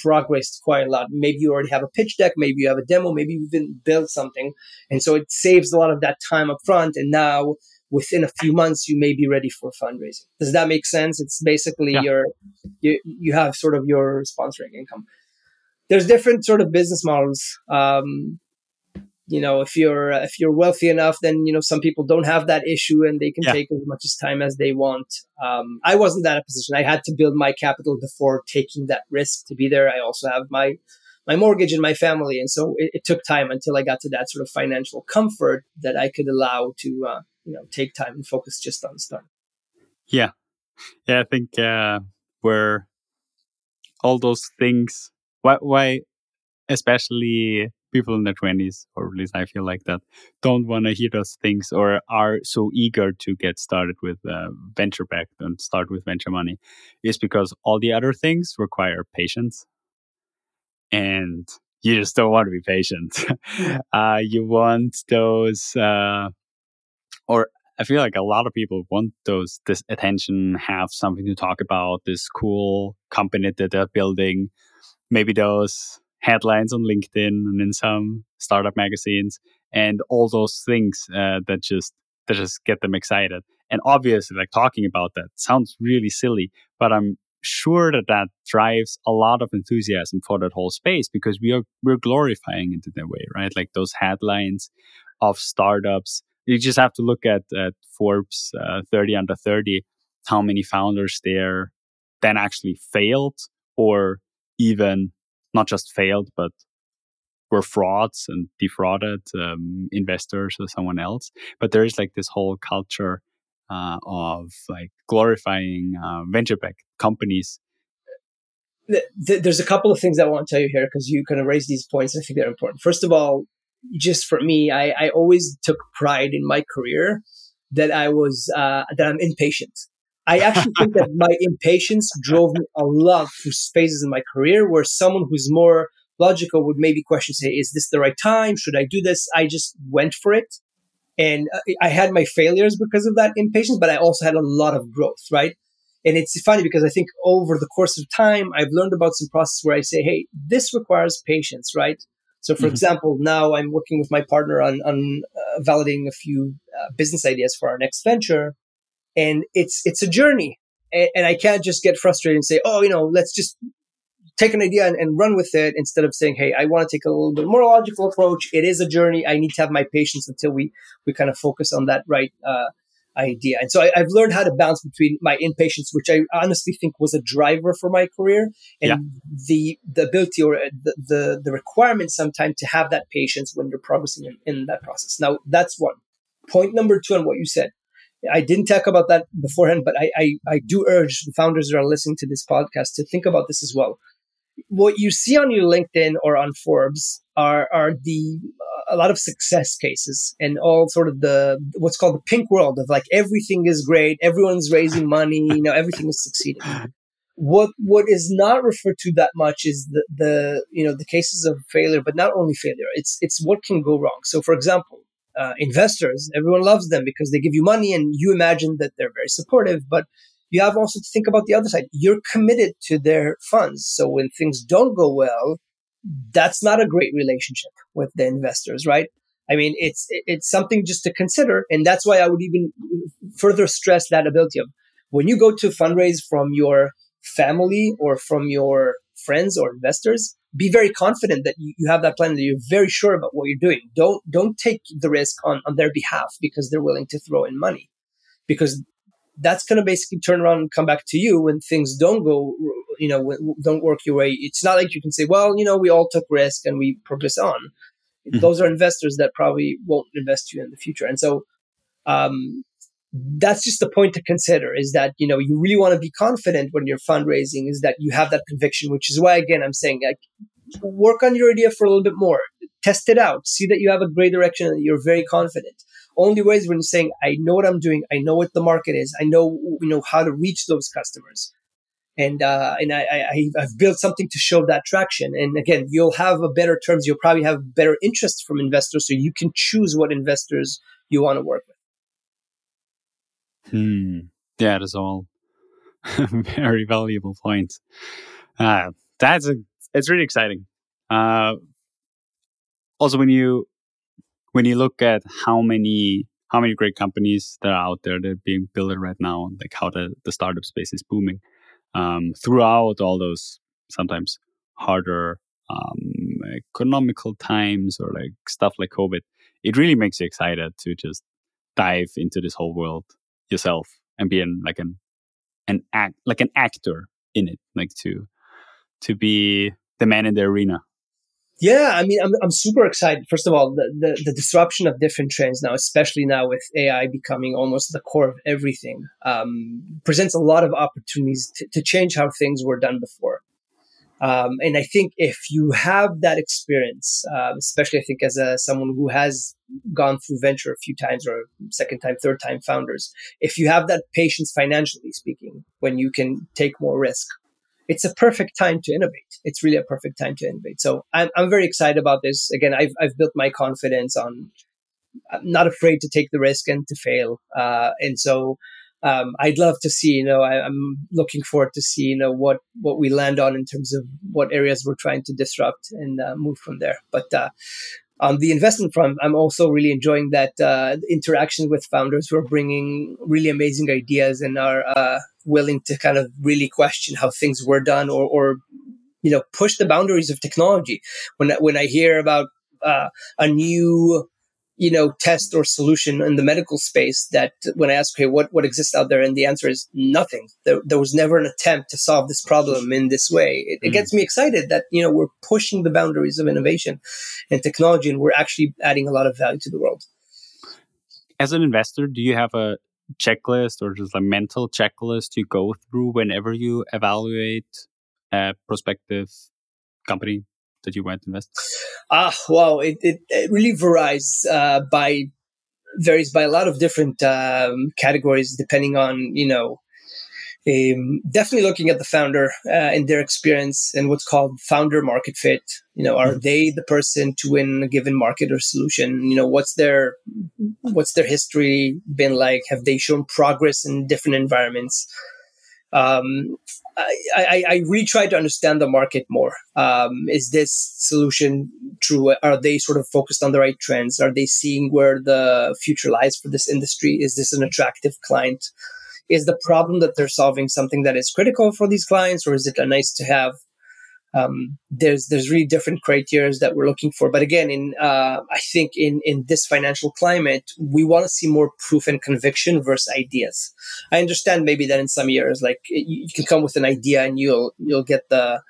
progressed quite a lot. Maybe you already have a pitch deck maybe you have a demo maybe you even built something. And so it saves a lot of that time up front and now within a few months you may be ready for fundraising. Does that make sense? It's basically yeah. your you, you have sort of your sponsoring income there's different sort of business models. Um, you know, if you're if you're wealthy enough, then you know some people don't have that issue and they can yeah. take as much as time as they want. Um, I wasn't that a position. I had to build my capital before taking that risk to be there. I also have my my mortgage and my family, and so it, it took time until I got to that sort of financial comfort that I could allow to uh, you know take time and focus just on start. Yeah, yeah, I think uh, where all those things why why especially people in their 20s or at least i feel like that don't want to hear those things or are so eager to get started with uh, venture back and start with venture money is because all the other things require patience. And you just don't want to be patient. *laughs* Uh, you want those uh, or i feel like a lot of people want those this attention have something to talk about this cool company that they're building maybe those headlines on LinkedIn and in some startup magazines and all those things uh, that just that just get them excited. And obviously, like talking about that sounds really silly, but I'm sure that that drives a lot of enthusiasm for that whole space because we are we're glorifying it in a way, right? Like those headlines of startups. You just have to look at, at Forbes uh, 30 under 30, how many founders there then actually failed or even not just failed, but were frauds and defrauded um, investors or someone else. But there is like this whole culture uh, of like glorifying uh, venture backed companies. There's a couple of things I want to tell you here because you kind of raise these points. I think they're important. First of all, just for me, I, I always took pride in my career that I was uh, that I'm impatient. I actually think that my impatience drove me a lot through phases in my career where someone who's more logical would maybe question, say, is this the right time? Should I do this? I just went for it. And uh, I had my failures because of that impatience, but I also had a lot of growth, right? And it's funny because I think over the course of time, I've learned about some process where I say, hey, this requires patience, right? So, for mm-hmm. example, now I'm working with my partner on, on uh, validating a few uh, business ideas for our next venture. And it's, it's a journey. And, and I can't just get frustrated and say, oh, you know, let's just take an idea and, and, run with it instead of saying, "Hey, I want to take a little bit more logical approach. It is a journey. I need to have my patience until we we kind of focus on that right uh, idea." And so I, have learned how to balance between my impatience, which I honestly think was a driver for my career, and yeah. the the ability or uh, the, the, the requirement sometimes to have that patience when you're progressing in, in that process. Now that's one point. Number two, on what you said. I didn't talk about that beforehand, but I, I, I do urge the founders that are listening to this podcast to think about this as well what you see on your LinkedIn or on Forbes are are the a lot of success cases and all sort of the what's called the pink world of like everything is great, everyone's raising money, you know, everything is succeeding. What what is not referred to that much is the the you know the cases of failure, but not only failure. It's it's what can go wrong. So, for example, uh, investors, everyone loves them because they give you money, and you imagine that they're very supportive, but you have also to think about the other side. You're committed to their funds. So when things don't go well, that's not a great relationship with the investors, right? I mean, it's it's something just to consider, and that's why I would even further stress that ability of when you go to fundraise from your family or from your friends or investors, be very confident that you, you have that plan that you're very sure about what you're doing. Don't don't take the risk on on their behalf because they're willing to throw in money, because that's going to basically turn around and come back to you when things don't go, you know, don't work your way. It's not like you can say, well, you know, we all took risk and we progress on. Mm-hmm. Those are investors that probably won't invest you in the future. And so, um, that's just the point to consider is that, you know, you really want to be confident when you're fundraising is that you have that conviction, which is why, again, I'm saying like, work on your idea for a little bit more, test it out, see that you have a great direction and you're very confident only ways when you're saying, I know what I'm doing, I know what the market is, I know you know how to reach those customers. And uh, and I, I I've built something to show that traction. And again, you'll have a better terms. You'll probably have better interest from investors, so you can choose what investors you want to work with. Hmm. Yeah, that's all *laughs* very valuable points. Uh, that's a, it's really exciting. Uh, also, when you when you look at how many how many great companies that are out there that are being built right now, like how the, the startup space is booming um, throughout all those sometimes harder um, economical times or like stuff like COVID, it really makes you excited to just dive into this whole world yourself and being like an an act like an actor in it, like to to be the man in the arena yeah, I mean, I'm, I'm super excited. First of all, the, the, the, disruption of different trends now, especially now with AI becoming almost the core of everything, um, presents a lot of opportunities to, to, change how things were done before. Um, and I think if you have that experience, uh, especially I think as a, someone who has gone through venture a few times or second time, third time founders, if you have that patience financially speaking, when you can take more risk, it's a perfect time to innovate. It's really a perfect time to innovate. So I'm, I'm very excited about this. Again, I've, I've built my confidence on I'm not afraid to take the risk and to fail. Uh, and so um, I'd love to see, you know, I, am looking forward to see, you know, what, what we land on in terms of what areas we're trying to disrupt and uh, move from there. But uh, on the investment front, I'm also really enjoying that uh, interactions with founders who are bringing really amazing ideas and are uh, willing to kind of really question how things were done or, or you know push the boundaries of technology. When when I hear about uh, a new you know test or solution in the medical space that when I ask, okay, what what exists out there, and the answer is nothing. There, there was never an attempt to solve this problem in this way. It, it mm. gets me excited that you know we're pushing the boundaries of innovation and technology, and we're actually adding a lot of value to the world. As an investor, do you have a checklist or just a mental checklist you go through whenever you evaluate a prospective company that you want to invest? Ah, wow! It, it, it really varies uh, by varies by a lot of different um, categories depending on you know um, definitely looking at the founder uh, and their experience and what's called founder market fit. You know, are mm-hmm. they the person to win a given market or solution? You know, what's their what's their history been like? Have they shown progress in different environments? Um, I, I, I really try to understand the market more. Um, is this solution true? Are they sort of focused on the right trends? Are they seeing where the future lies for this industry? Is this an attractive client? is the problem that they're solving something that is critical for these clients or is it a nice to have um, there's there's really different criteria that we're looking for. But again in uh, i think in in this financial climate we want to see more proof and conviction versus ideas. I understand maybe that in some years like you, can come with an idea and you'll you'll get the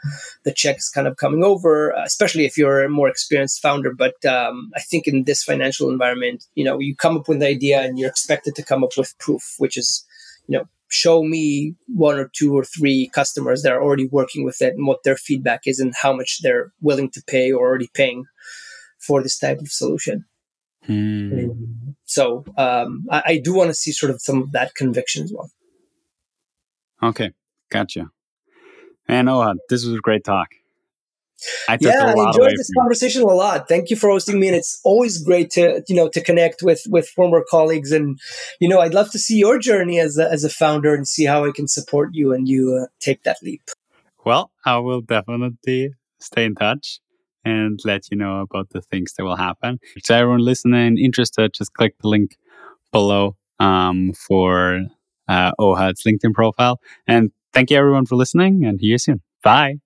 the checks kind of coming over especially if you're a more experienced founder. But um, i think in this financial environment you know you come up with an idea and you're expected to come up with proof which is you know show me one or two or three customers that are already working with it and what their feedback is and how much they're willing to pay or already paying for this type of solution. Hmm. So um, I, I, do want to see sort of some of that conviction as well. Okay, gotcha. And Ohad, this was a great talk. I yeah, I enjoyed this conversation a lot. Thank you for hosting me, and it's always great to you know to connect with with former colleagues. And you know, I'd love to see your journey as a, as a founder and see how I can support you and you uh, take that leap. Well, I will definitely stay in touch and let you know about the things that will happen. So everyone listening interested, just click the link below um, for uh, Ohad's LinkedIn profile. And thank you everyone for listening, and see you soon. Bye.